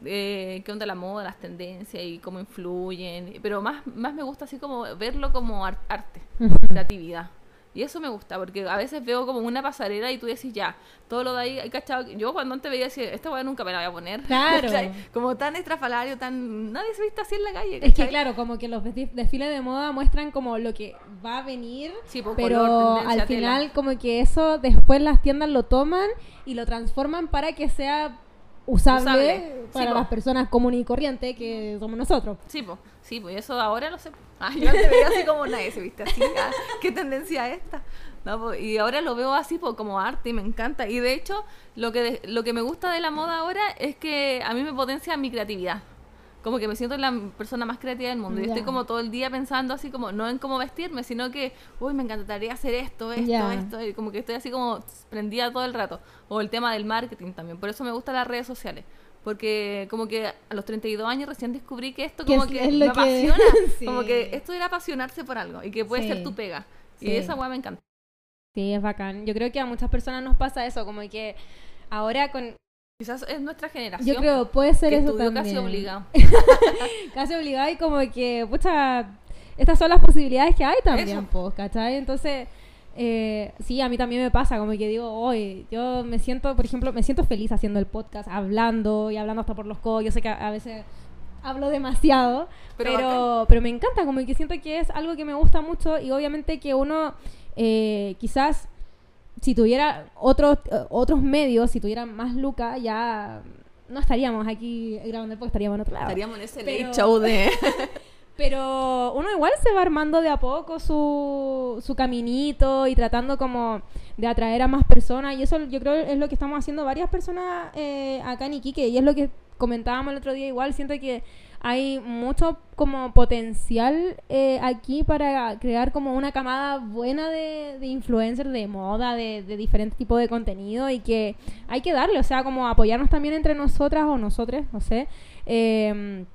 B: eh, qué onda la moda, las tendencias y cómo influyen. Pero más, más me gusta así como verlo como ar- arte [laughs] creatividad. Y eso me gusta, porque a veces veo como una pasarela y tú decís, ya, todo lo de ahí, hay cachado. Yo cuando antes veía así, esta weá nunca me la voy a poner.
A: Claro. [laughs]
B: Como tan estrafalario, tan. Nadie se viste así en la calle.
A: Es que claro, como que los desfi- desfiles de moda muestran como lo que va a venir,
B: Sí, por
A: pero
B: color,
A: al
B: tela.
A: final como que eso después las tiendas lo toman y lo transforman para que sea usable,
B: Usable.
A: para
B: Sí, po.
A: las personas comunes y corrientes que somos nosotros.
B: Sí, pues, sí, pues eso ahora lo sé. [laughs] Ah, yo antes veía así como nadie se viste así. ah, ¿Qué tendencia es esta? No, po, y ahora lo veo así po, como arte y me encanta. Y de hecho, lo que, de- lo que me gusta de la moda ahora es que a mí me potencia mi creatividad. Como que me siento la persona más creativa del mundo. Y
A: Ya.
B: estoy como todo el día pensando así como, no en cómo vestirme, sino que, uy, me encantaría hacer esto, esto, esto. Y como que estoy así como prendida todo el rato. O el tema del marketing también. Por eso me gustan las redes sociales. Porque como que a los 32 años recién descubrí que esto
A: Que
B: como
A: es-
B: que
A: es lo
B: me
A: que-
B: apasiona. [laughs]
A: Sí.
B: Como que esto era apasionarse por algo y que puede
A: Sí.
B: ser tu pega.
A: Sí.
B: Y esa weá me encanta.
A: Sí, es bacán. Yo creo que a muchas personas nos pasa eso, como que ahora con...
B: Quizás es nuestra generación.
A: Yo creo, puede ser
B: que
A: eso también. [laughs]
B: casi obligado.
A: casi obligada y como que, pucha, estas son las posibilidades que hay también, pues, ¿cachai? Entonces, eh, sí, a mí también me pasa, como que digo, hoy yo me siento, por ejemplo, me siento feliz haciendo el podcast, hablando y hablando hasta por los codos. Yo sé que a, a veces hablo demasiado,
B: Pero
A: pero, pero, me encanta, como que siento que es algo que me gusta mucho y obviamente que uno eh, quizás si tuviera otros eh, otros medios, si tuviera más lucas, ya no estaríamos aquí grabando podcast, estaríamos en otro lado.
B: Estaríamos en ese
A: Pero-
B: show de... [laughs]
A: Pero uno igual se va armando de a poco su, su caminito y tratando como de atraer a más personas. Y eso yo creo es lo que estamos haciendo varias personas eh, acá en Iquique. Y es lo que comentábamos el otro día igual. Siento que hay mucho como potencial eh, aquí para crear como una camada buena de, de influencers de moda, de, de diferentes tipos de contenido y que hay que darle, o sea, como apoyarnos también entre nosotras o nosotros, no sé. em,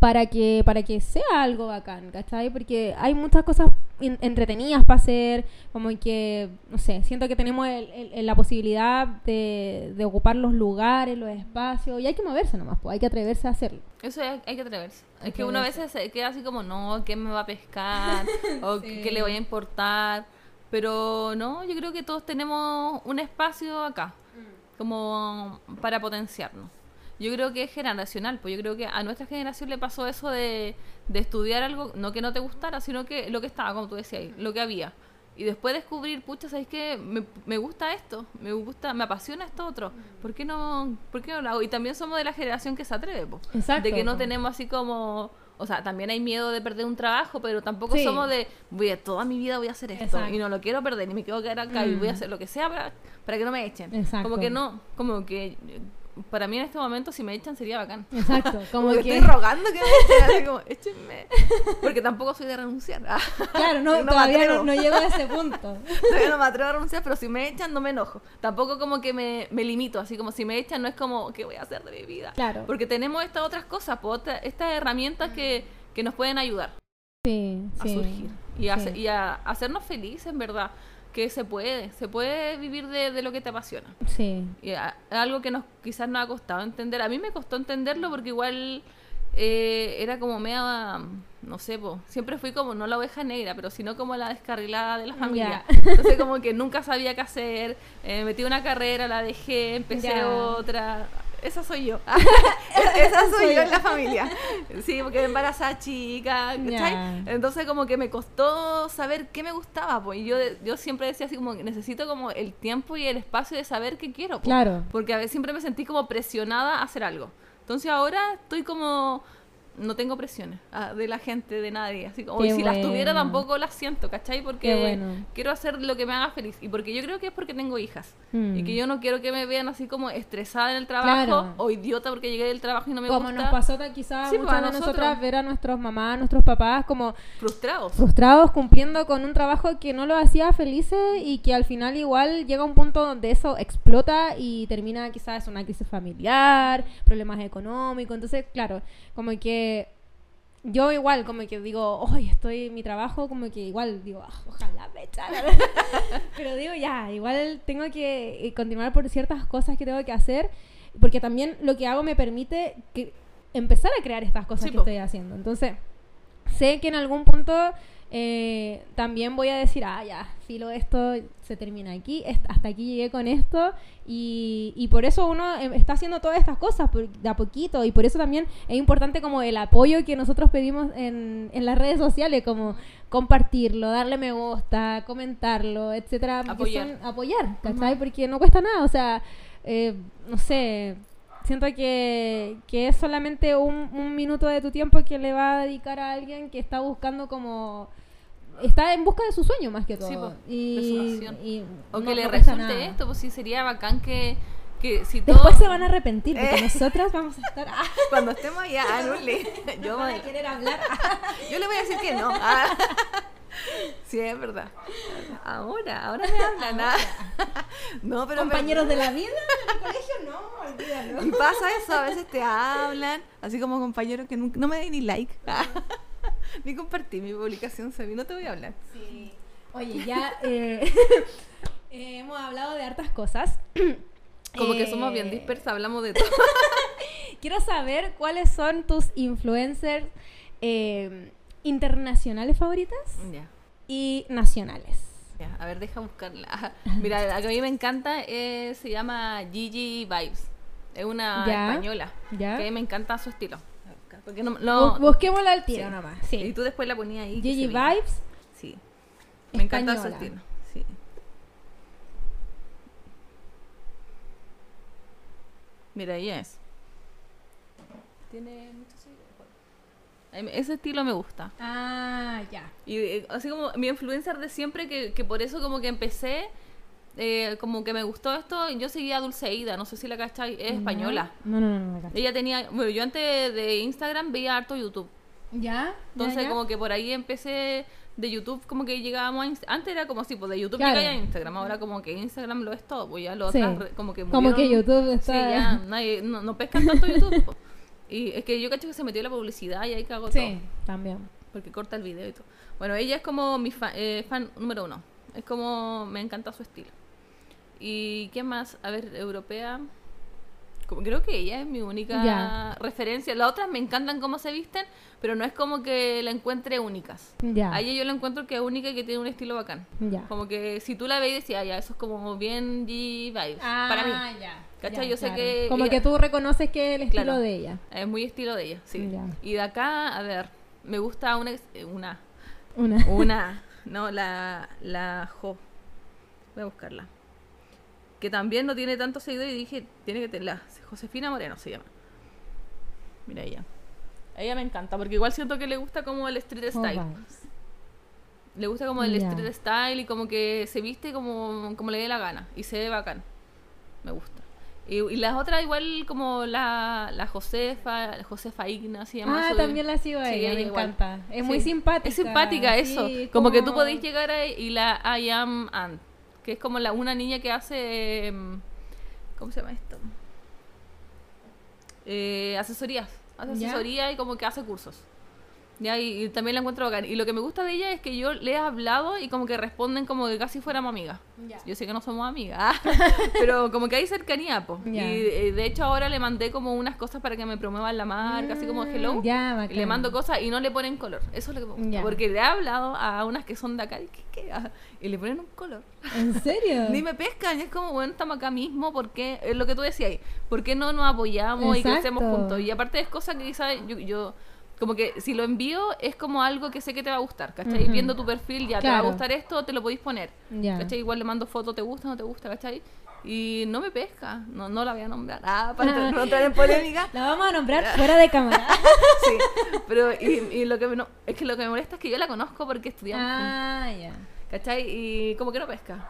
A: para que para que sea algo bacán, ¿cachai? Porque hay muchas cosas entretenidas para hacer, como que, no sé, siento que tenemos el- el- la posibilidad de, de ocupar los lugares, los espacios, y hay que moverse nomás, pues, hay que atreverse a hacerlo.
B: Eso hay, hay que atreverse.
A: Hay
B: Es
A: que
B: uno a veces se queda así como, no, ¿qué me va a pescar? [laughs] o
A: Sí.
B: ¿qué le voy a importar? Pero no, yo creo que todos tenemos un espacio acá, como para potenciarnos. Yo creo que es generacional, pues yo creo que a nuestra generación le pasó eso de, de estudiar algo, no que no te gustara, sino que lo que estaba, como tú decías, lo que había. Y después descubrir, pucha, ¿sabes qué? Me, me gusta esto, me gusta, me apasiona esto otro. ¿Por qué no, por qué no lo hago? Y también somos de la generación que se atreve, pues.
A: Exacto,
B: De que no tenemos así como... O sea, también hay miedo de perder un trabajo, pero tampoco
A: Sí.
B: somos de, voy a toda mi vida voy a hacer esto
A: Exacto.
B: y no lo quiero perder y me quiero quedar acá y voy a
A: Mm.
B: hacer lo que sea para, para que no me echen.
A: Exacto.
B: Como que no, como que para mí en este momento si me echan sería bacán.
A: Exacto, [laughs] como
B: que estoy rogando que me echen, así [laughs] como, échenme. [laughs] Porque tampoco soy de renunciar.
A: Claro, no,
B: No
A: todavía no, llego a ese punto.
B: Todavía no me atrevo a renunciar, pero si me echan no me enojo. Tampoco como que me, me limito, así como si me echan no es como, ¿qué voy a hacer de mi vida?
A: Claro.
B: Porque tenemos estas otras cosas, otra- estas herramientas que, que nos pueden ayudar
A: Sí,
B: a
A: sí.
B: surgir y, a,
A: sí.
B: y a hacernos felices, en verdad. Que se puede, se puede vivir de, de lo que te apasiona.
A: Sí.
B: Y a- algo que nos quizás nos ha costado entender. A mí me costó entenderlo porque igual eh, era como media, no sé, po, siempre fui como no la oveja negra, pero sino como la descarrilada de la familia. [laughs] Entonces como que nunca sabía qué hacer, eh, metí una carrera, la dejé, empecé otra. Esa soy yo. [laughs] Esa soy yo en la familia. Sí, porque embarazada chica, ¿cachai?
A: Ya.
B: Entonces como que me costó saber qué me gustaba, pues. Y yo, yo siempre decía así como necesito como el tiempo y el espacio de saber qué quiero. po.
A: Claro.
B: Porque a veces siempre me sentí como presionada a hacer algo. Entonces ahora estoy como... No tengo presiones ah, de la gente, de nadie. Así como, y si las tuviera
A: bueno.
B: tampoco las siento, ¿cachai? Porque
A: bueno.
B: quiero hacer lo que me haga feliz. Y porque yo creo que es porque tengo hijas.
A: Mm.
B: Y que yo no quiero que me vean así como estresada en el trabajo
A: Claro.
B: o idiota porque llegué del trabajo y no me
A: como
B: gusta.
A: nos pasó quizás
B: Sí,
A: muchas
B: pues, a
A: de
B: nosotros.
A: nosotras ver a nuestros mamás, nuestros papás como
B: Frustrados.
A: frustrados cumpliendo con un trabajo que no los hacía felices y que al final igual llega un punto donde eso explota y termina quizás una crisis familiar, problemas económicos. Entonces, claro, como que yo igual como que digo, hoy estoy en mi trabajo, como que igual digo, "Ah, ojalá me echaran. [laughs] Pero digo, ya, igual tengo que eh, continuar por ciertas cosas que tengo que hacer, porque también lo que hago me permite que empezar a crear estas cosas
B: Sí,
A: que
B: po.
A: estoy haciendo. Entonces, sé que en algún punto eh, también voy a decir, ah, ya, filo, esto se termina aquí, hasta aquí llegué con esto, y, y por eso uno eh, está haciendo todas estas cosas por- de a poquito, y por eso también es importante como el apoyo que nosotros pedimos en, en las redes sociales, como compartirlo, darle me gusta, comentarlo, etcétera,
B: Apoyar.
A: son- apoyar, ¿cachai? Porque no cuesta nada, o sea, eh, no sé, siento que, que es solamente un, un minuto de tu tiempo que le va a dedicar a alguien que está buscando como... Está en busca de su sueño más que todo.
B: Sí, po,
A: y,
B: O
A: no-
B: que le
A: no
B: resulte
A: nada.
B: esto, pues sí sería bacán que, que si todo...
A: Después se van a arrepentir porque
B: Eh.
A: nosotras vamos a estar... ah, [laughs]
B: Cuando estemos allá, ah, no le... [laughs] Yo,
A: van a querer hablar. [laughs]
B: yo le voy a decir que no. Ah. Sí, es verdad. Ahora, ahora me hablan. No, pero...
A: Compañeros de la vida en el colegio, no, olvídalo.
B: Y pasa eso, a veces te hablan, así como compañeros que nunca- no me den ni like, [laughs] ni compartí mi publicación, Sabi, no te voy a hablar.
A: Sí. Oye, ya eh, eh, [laughs] hemos hablado de hartas cosas. [clears throat]
B: Como que somos bien
A: Eh,
B: dispersas, hablamos de [laughs] todo.
A: Quiero saber cuáles son tus influencers eh, internacionales favoritas
B: ya,
A: y nacionales.
B: ya, a ver, deja buscarla. Mira, la que a mí me encanta eh, se llama Gigi Vibes. Es una
A: Ya,
B: española. Que me encanta su estilo. Porque no,
A: Bu-
B: no-
A: Busquémosla al tiro
B: sí.
A: nomás.
B: Y tú después la ponías ahí.
A: Gigi. Vibes.
B: Sí. Me encanta su estilo. Sí. Mira, ella es. Tiene muchos Ese estilo me gusta.
A: Ah, ya.
B: Y eh, así como mi influencer de siempre, que, que por eso como que empecé, eh, como que me gustó esto, yo seguía a Dulce Ida, no sé si la cachai, es española.
A: No, no, no, no, cacho.
B: Ella tenía, bueno, yo antes de Instagram veía harto YouTube.
A: ¿Ya?
B: Entonces
A: ¿Ya, ya?
B: como que por ahí empecé de YouTube, como que llegábamos a Antes era como así, pues de YouTube
A: Claro.
B: llegaba a Instagram, ahora como que Instagram lo es todo, pues ya lo
A: Sí.
B: otras como que
A: Como que
B: murieron.
A: YouTube
B: Sí,
A: está...
B: ya, nadie, no, no pescan tanto YouTube. po. Y es que yo cacho que se metió la publicidad y ahí cagó todo.
A: Sí, también.
B: Porque corta el video y todo. Bueno, ella es como mi fa- eh, fan número uno. Es como, me encanta su estilo. ¿Y qué más? A ver, europea. Como, creo que ella es mi única
A: Ya.
B: referencia. Las otras me encantan cómo se visten, pero no es como que la encuentre únicas.
A: Ya.
B: A ella yo la encuentro que es única y que tiene un estilo bacán.
A: Ya.
B: Como que si tú la ves y decías, ah, ya, eso es como bien G vibes. para mí.
A: Ah, ya.
B: ¿Cachai?
A: Ya,
B: Yo sé
A: claro.
B: que
A: Como
B: ella-
A: que tú reconoces que es el estilo
B: Claro.
A: de ella.
B: Es muy estilo de ella, sí. Y de acá, a ver, me gusta una. eh, Una.
A: Una.
B: Una. [laughs] No, la, la Jo. Voy a buscarla. Que también no tiene tantos seguidores y dije, tiene que tenerla. Josefina Moreno se llama. Mira ella. Ella me encanta, porque igual siento que le gusta como el street style. Le gusta como el street style y como que se viste como, como le dé la gana. Y se ve bacán. Me gusta. Y, y las otras igual como la, la Josefa, Josefa Igna se llama.
A: Ah, también la sigo a
B: Sí,
A: ella, me
B: igual.
A: encanta. Es
B: Sí.
A: muy simpática.
B: Es simpática eso.
A: sí,
B: como... que tú podés llegar a y la I am Ant, que es como la una niña que hace em, ¿cómo se llama esto? Eh, asesorías. Hace asesoría y como que hace cursos. Ya, y, y también la encuentro bacán. Y lo que me gusta de ella es que yo le he hablado y como que responden como que casi fuéramos amigas. Yo sé que no somos amigas, [laughs] pero como que hay cercanía, po.
A: Ya.
B: Y eh, de hecho ahora le mandé como unas cosas para que me promuevan la marca, así como
A: Mm,
B: hello. Y le mando cosas y no le ponen color. Eso es lo que me gusta. Porque le he hablado a unas que son de acá y, ¿qué, qué? Ah, y le ponen un color.
A: ¿En serio? [laughs]
B: Ni me pescan. Y es como, bueno, estamos acá mismo. porque Es lo que tú decías ahí. ¿Por qué no nos apoyamos y
A: Exacto.
B: crecemos juntos? Y aparte es cosa que quizás yo, yo- Como que si lo envío es como algo que sé que te va a gustar, ¿cachai? Viendo tu perfil ya, te va a gustar esto, te lo podéis poner.
A: Ya.
B: ¿Cachai? Igual le mando foto, ¿te gusta o no te gusta? ¿Cachai? Y no me pesca. No, no la voy a nombrar. Ah, para no entrar en polémica. [laughs]
A: La vamos a nombrar fuera de cámara. [laughs]
B: sí, pero y, y lo que me, no, es que lo que me molesta es que yo la conozco porque estudiamos
A: ah, ya.
B: ¿cachai? Y como que no pesca.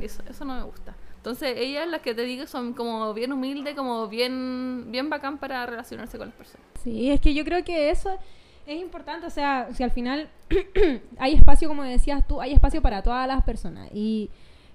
B: Eso, eso no me gusta. Entonces, ellas las que te digo son como bien humildes, como bien, bien bacán para relacionarse con las personas.
A: Sí, es que yo creo que eso es importante, o sea, si al final [clears throat] hay espacio, como decías tú, hay espacio para todas las personas y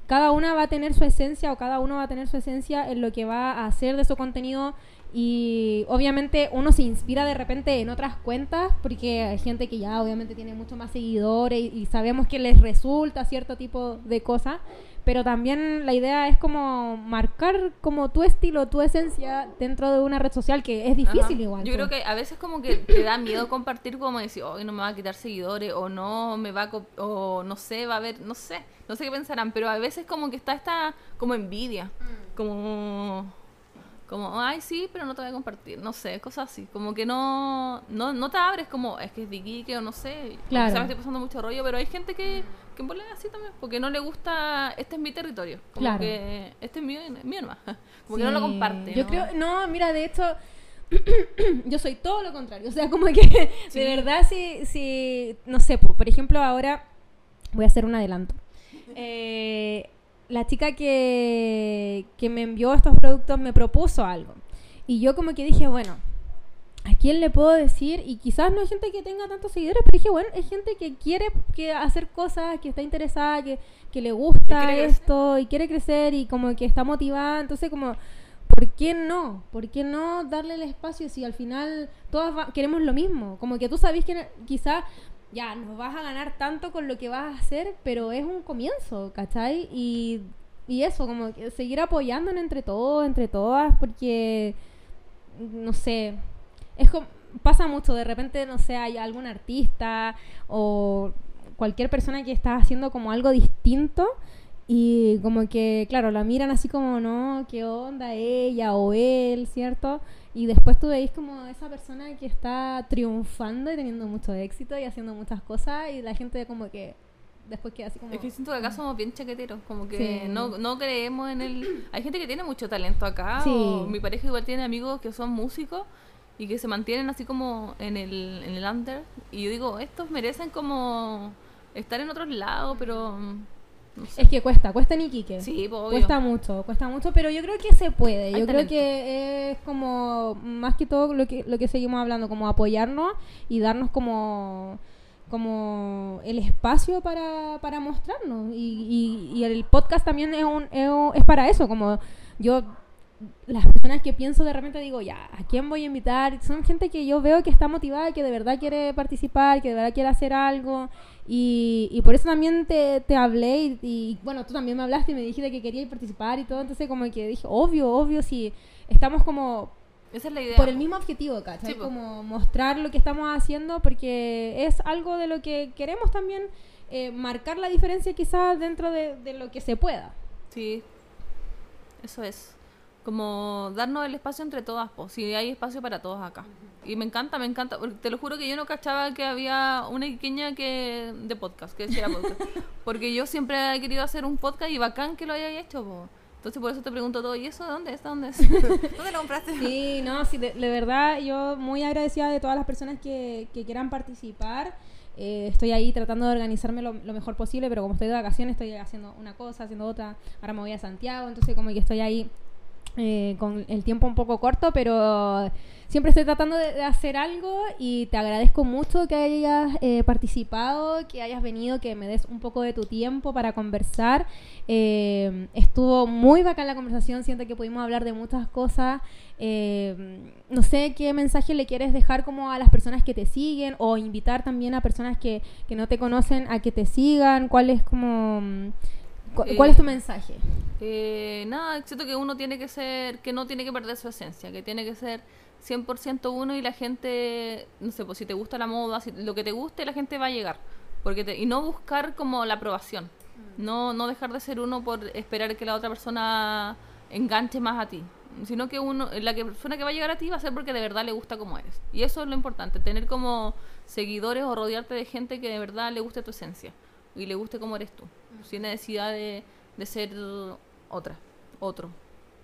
A: cada una va a tener su esencia o cada uno va a tener su esencia en lo que va a hacer de su contenido Y obviamente uno se inspira de repente en otras cuentas porque hay gente que ya obviamente tiene mucho más seguidores y, y sabemos que les resulta cierto tipo de cosas pero también la idea es como marcar como tu estilo, tu esencia dentro de una red social que es difícil
B: Ajá.
A: igual.
B: Yo
A: pues.
B: creo que a veces como que te da miedo compartir como decir, hoy no me va a quitar seguidores o no me va a o no sé, va a haber, no sé, no sé qué pensarán, pero a veces como que está esta como envidia,
A: Mm.
B: como como ay sí, pero no te voy a compartir, no sé, cosas así, como que no no no te abres como es que es de Iquique o no sé,
A: Claro.
B: me estoy pasando mucho rollo, pero hay gente que que en así también, porque no le gusta, este es mi territorio, como
A: Claro.
B: que este es mío, mío nomás, como que no lo comparte.
A: Yo
B: ¿no?
A: creo, no, mira, de hecho, [clears throat] yo soy todo lo contrario. O sea, como que [laughs]
B: Sí.
A: de verdad, si, si, no sé, po, por ejemplo, ahora voy a hacer un adelanto. [laughs] Eh, la chica que, que me envió estos productos me propuso algo. Y yo como que dije, bueno, ¿a quién le puedo decir? Y quizás no hay gente que tenga tantos seguidores, pero dije, bueno, es gente que quiere que hacer cosas, que está interesada, que, que le gusta
B: crecer.
A: esto y quiere crecer y como que está motivada. Entonces como, ¿por qué no? ¿Por qué no darle el espacio si al final todas queremos lo mismo? Como que tú sabes que quizás ya no vas a ganar tanto con lo que vas a hacer, pero es un comienzo, ¿cachai? Y, y eso, como que seguir apoyándonos entre todos, entre todas, porque, no sé, pasa mucho, de repente, no sé, hay algún artista o cualquier persona que está haciendo como algo distinto y como que, claro, la miran así como, no, ¿qué onda ella o él, ¿cierto? Y después tú veis como esa persona que está triunfando y teniendo mucho éxito y haciendo muchas cosas y la gente como que después queda así como...
B: Es que siento que acá somos bien chaqueteros, como que
A: Sí.
B: no, no creemos en el... Hay gente que tiene mucho talento acá,
A: Sí.
B: o mi pareja igual tiene amigos que son músicos y que se mantienen así como en el, en el under. Y yo digo, estos merecen como estar en otros lados, pero... No sé.
A: Es que cuesta, cuesta en Iquique.
B: Sí, pues, obvio.
A: Cuesta mucho, cuesta mucho, pero yo creo que se puede.
B: Hay
A: Yo creo que es como, más que todo lo que, lo que seguimos hablando, como apoyarnos y darnos como como el espacio para, para mostrarnos. Y, y, y el podcast también es, un, es, es para eso, como yo las personas que pienso de repente digo, ya, ¿a quién voy a invitar? Son gente que yo veo que está motivada, que de verdad quiere participar, que de verdad quiere hacer algo. Y, y por eso también te, te hablé y, y, bueno, tú también me hablaste y me dijiste que querías participar y todo. Entonces como que dije, obvio, obvio, si estamos como
B: Esa es la idea.
A: por el mismo objetivo, ¿cachai?
B: Sí, po.
A: como mostrar lo que estamos haciendo porque es algo de lo que queremos también eh, marcar la diferencia quizás dentro de, de lo que se pueda.
B: Sí, eso es. Como darnos el espacio entre todas, pues, si hay espacio para todos acá. Y me encanta, me encanta. Te lo juro que yo no cachaba que había una pequeña que de podcast, que decía podcast. [laughs] Porque yo siempre he querido hacer un podcast y bacán que lo hayáis hecho, po. Entonces por eso te pregunto todo, ¿y eso de dónde es? ¿De ¿Dónde es? [laughs] ¿Dónde lo compraste?
A: Sí, no, sí, de, de verdad yo muy agradecida de todas las personas que, que quieran participar. Eh, estoy ahí tratando de organizarme lo, lo mejor posible, pero como estoy de vacaciones estoy haciendo una cosa, haciendo otra. Ahora me voy a Santiago, entonces como que estoy ahí eh, con el tiempo un poco corto, pero siempre estoy tratando de, hacer algo y te agradezco mucho que hayas eh, participado, que hayas venido, que me des un poco de tu tiempo para conversar. Eh, estuvo muy bacán la conversación, siento que pudimos hablar de muchas cosas. Eh, no sé qué mensaje le quieres dejar como a las personas que te siguen o invitar también a personas que, que no te conocen a que te sigan. ¿Cuál es como... mm, cu- ¿Cuál
B: Eh,
A: es tu mensaje?
B: Eh, nada, siento que uno tiene que ser, que no tiene que perder su esencia, que tiene que ser 100% uno y la gente, no sé, pues si te gusta la moda, si, lo que te guste, la gente va a llegar. Porque te- y no buscar como la aprobación. No, no dejar de ser uno por esperar que la otra persona enganche más a ti. Sino que uno, la que- persona que va a llegar a ti va a ser porque de verdad le gusta como eres. Y eso es lo importante, tener como seguidores o rodearte de gente que de verdad le guste tu esencia y le guste como eres tú. Sin necesidad de, de ser otra, otro.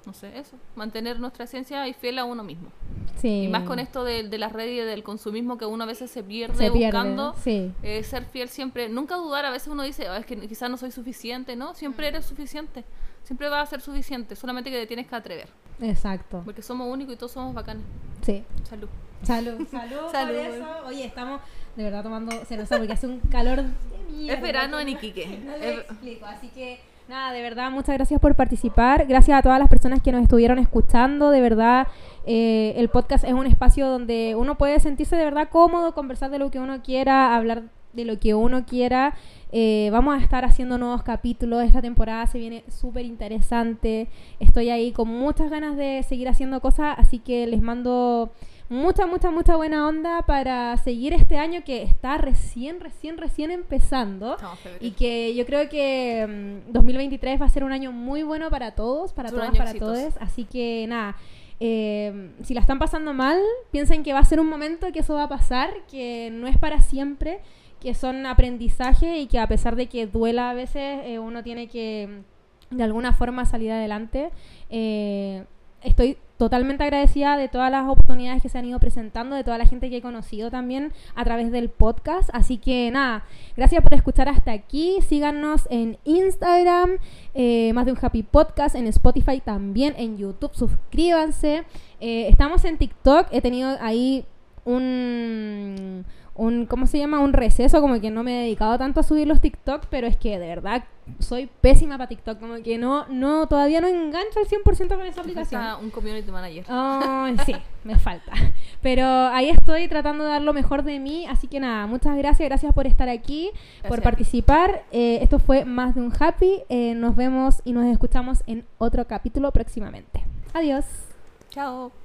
B: No sé, eso. Mantener nuestra esencia y fiel a uno mismo.
A: Sí.
B: Y más con esto de, de las redes y del consumismo que uno a veces se pierde
A: Se pierde,
B: buscando.
A: sí.
B: eh, ser fiel siempre, nunca dudar, a veces uno dice, "Ah, es que quizás no soy suficiente, ¿no? Siempre eres suficiente, siempre vas a ser suficiente, solamente que te tienes que atrever,
A: Exacto.
B: porque somos únicos y todos somos bacanes.
A: Sí.
B: Salud.
A: Salud, salud, [laughs]
B: Salud.
A: por eso. Oye, estamos de verdad tomando cerveza porque hace un calor de mierda.
B: Es verano en Iquique. [laughs]
A: No
B: Es-
A: explico, así que Nada, de verdad, muchas gracias por participar. Gracias a todas las personas que nos estuvieron escuchando. De verdad, eh, el podcast es un espacio donde uno puede sentirse de verdad cómodo, conversar de lo que uno quiera, hablar de lo que uno quiera. Eh, vamos a estar haciendo nuevos capítulos. Esta temporada se viene súper interesante. Estoy ahí con muchas ganas de seguir haciendo cosas, así que les mando mucha, mucha, mucha buena onda para seguir este año que está recién, recién, recién empezando. y que yo creo que 2023 mm, va a ser un año muy bueno para todos, para todas, para todos. Así que nada. Eh, si la están pasando mal, piensen que va a ser un momento que eso va a pasar, que no es para siempre, que son aprendizaje y que a pesar de que duela a veces, eh, uno tiene que de alguna forma salir adelante. Eh, estoy totalmente agradecida de todas las oportunidades que se han ido presentando, de toda la gente que he conocido también a través del podcast. Así que nada, gracias por escuchar hasta aquí. Síganos en Instagram, eh, más de un Happy Podcast, en Spotify también, en YouTube. Suscríbanse. Eh, estamos en TikTok. He tenido ahí un un, ¿cómo se llama? Un receso, como que no me he dedicado tanto a subir los TikTok, pero es que de verdad soy pésima para TikTok, como que no, no, todavía no engancho al 100% con esa aplicación.
B: un community manager. [laughs]
A: sí, me falta. Pero ahí estoy tratando de dar lo mejor de mí, así que nada, muchas gracias, gracias por estar aquí, por participar. Eh, esto fue Más de un Happy, eh, nos vemos y nos escuchamos en otro capítulo próximamente. Adiós.
B: Chao.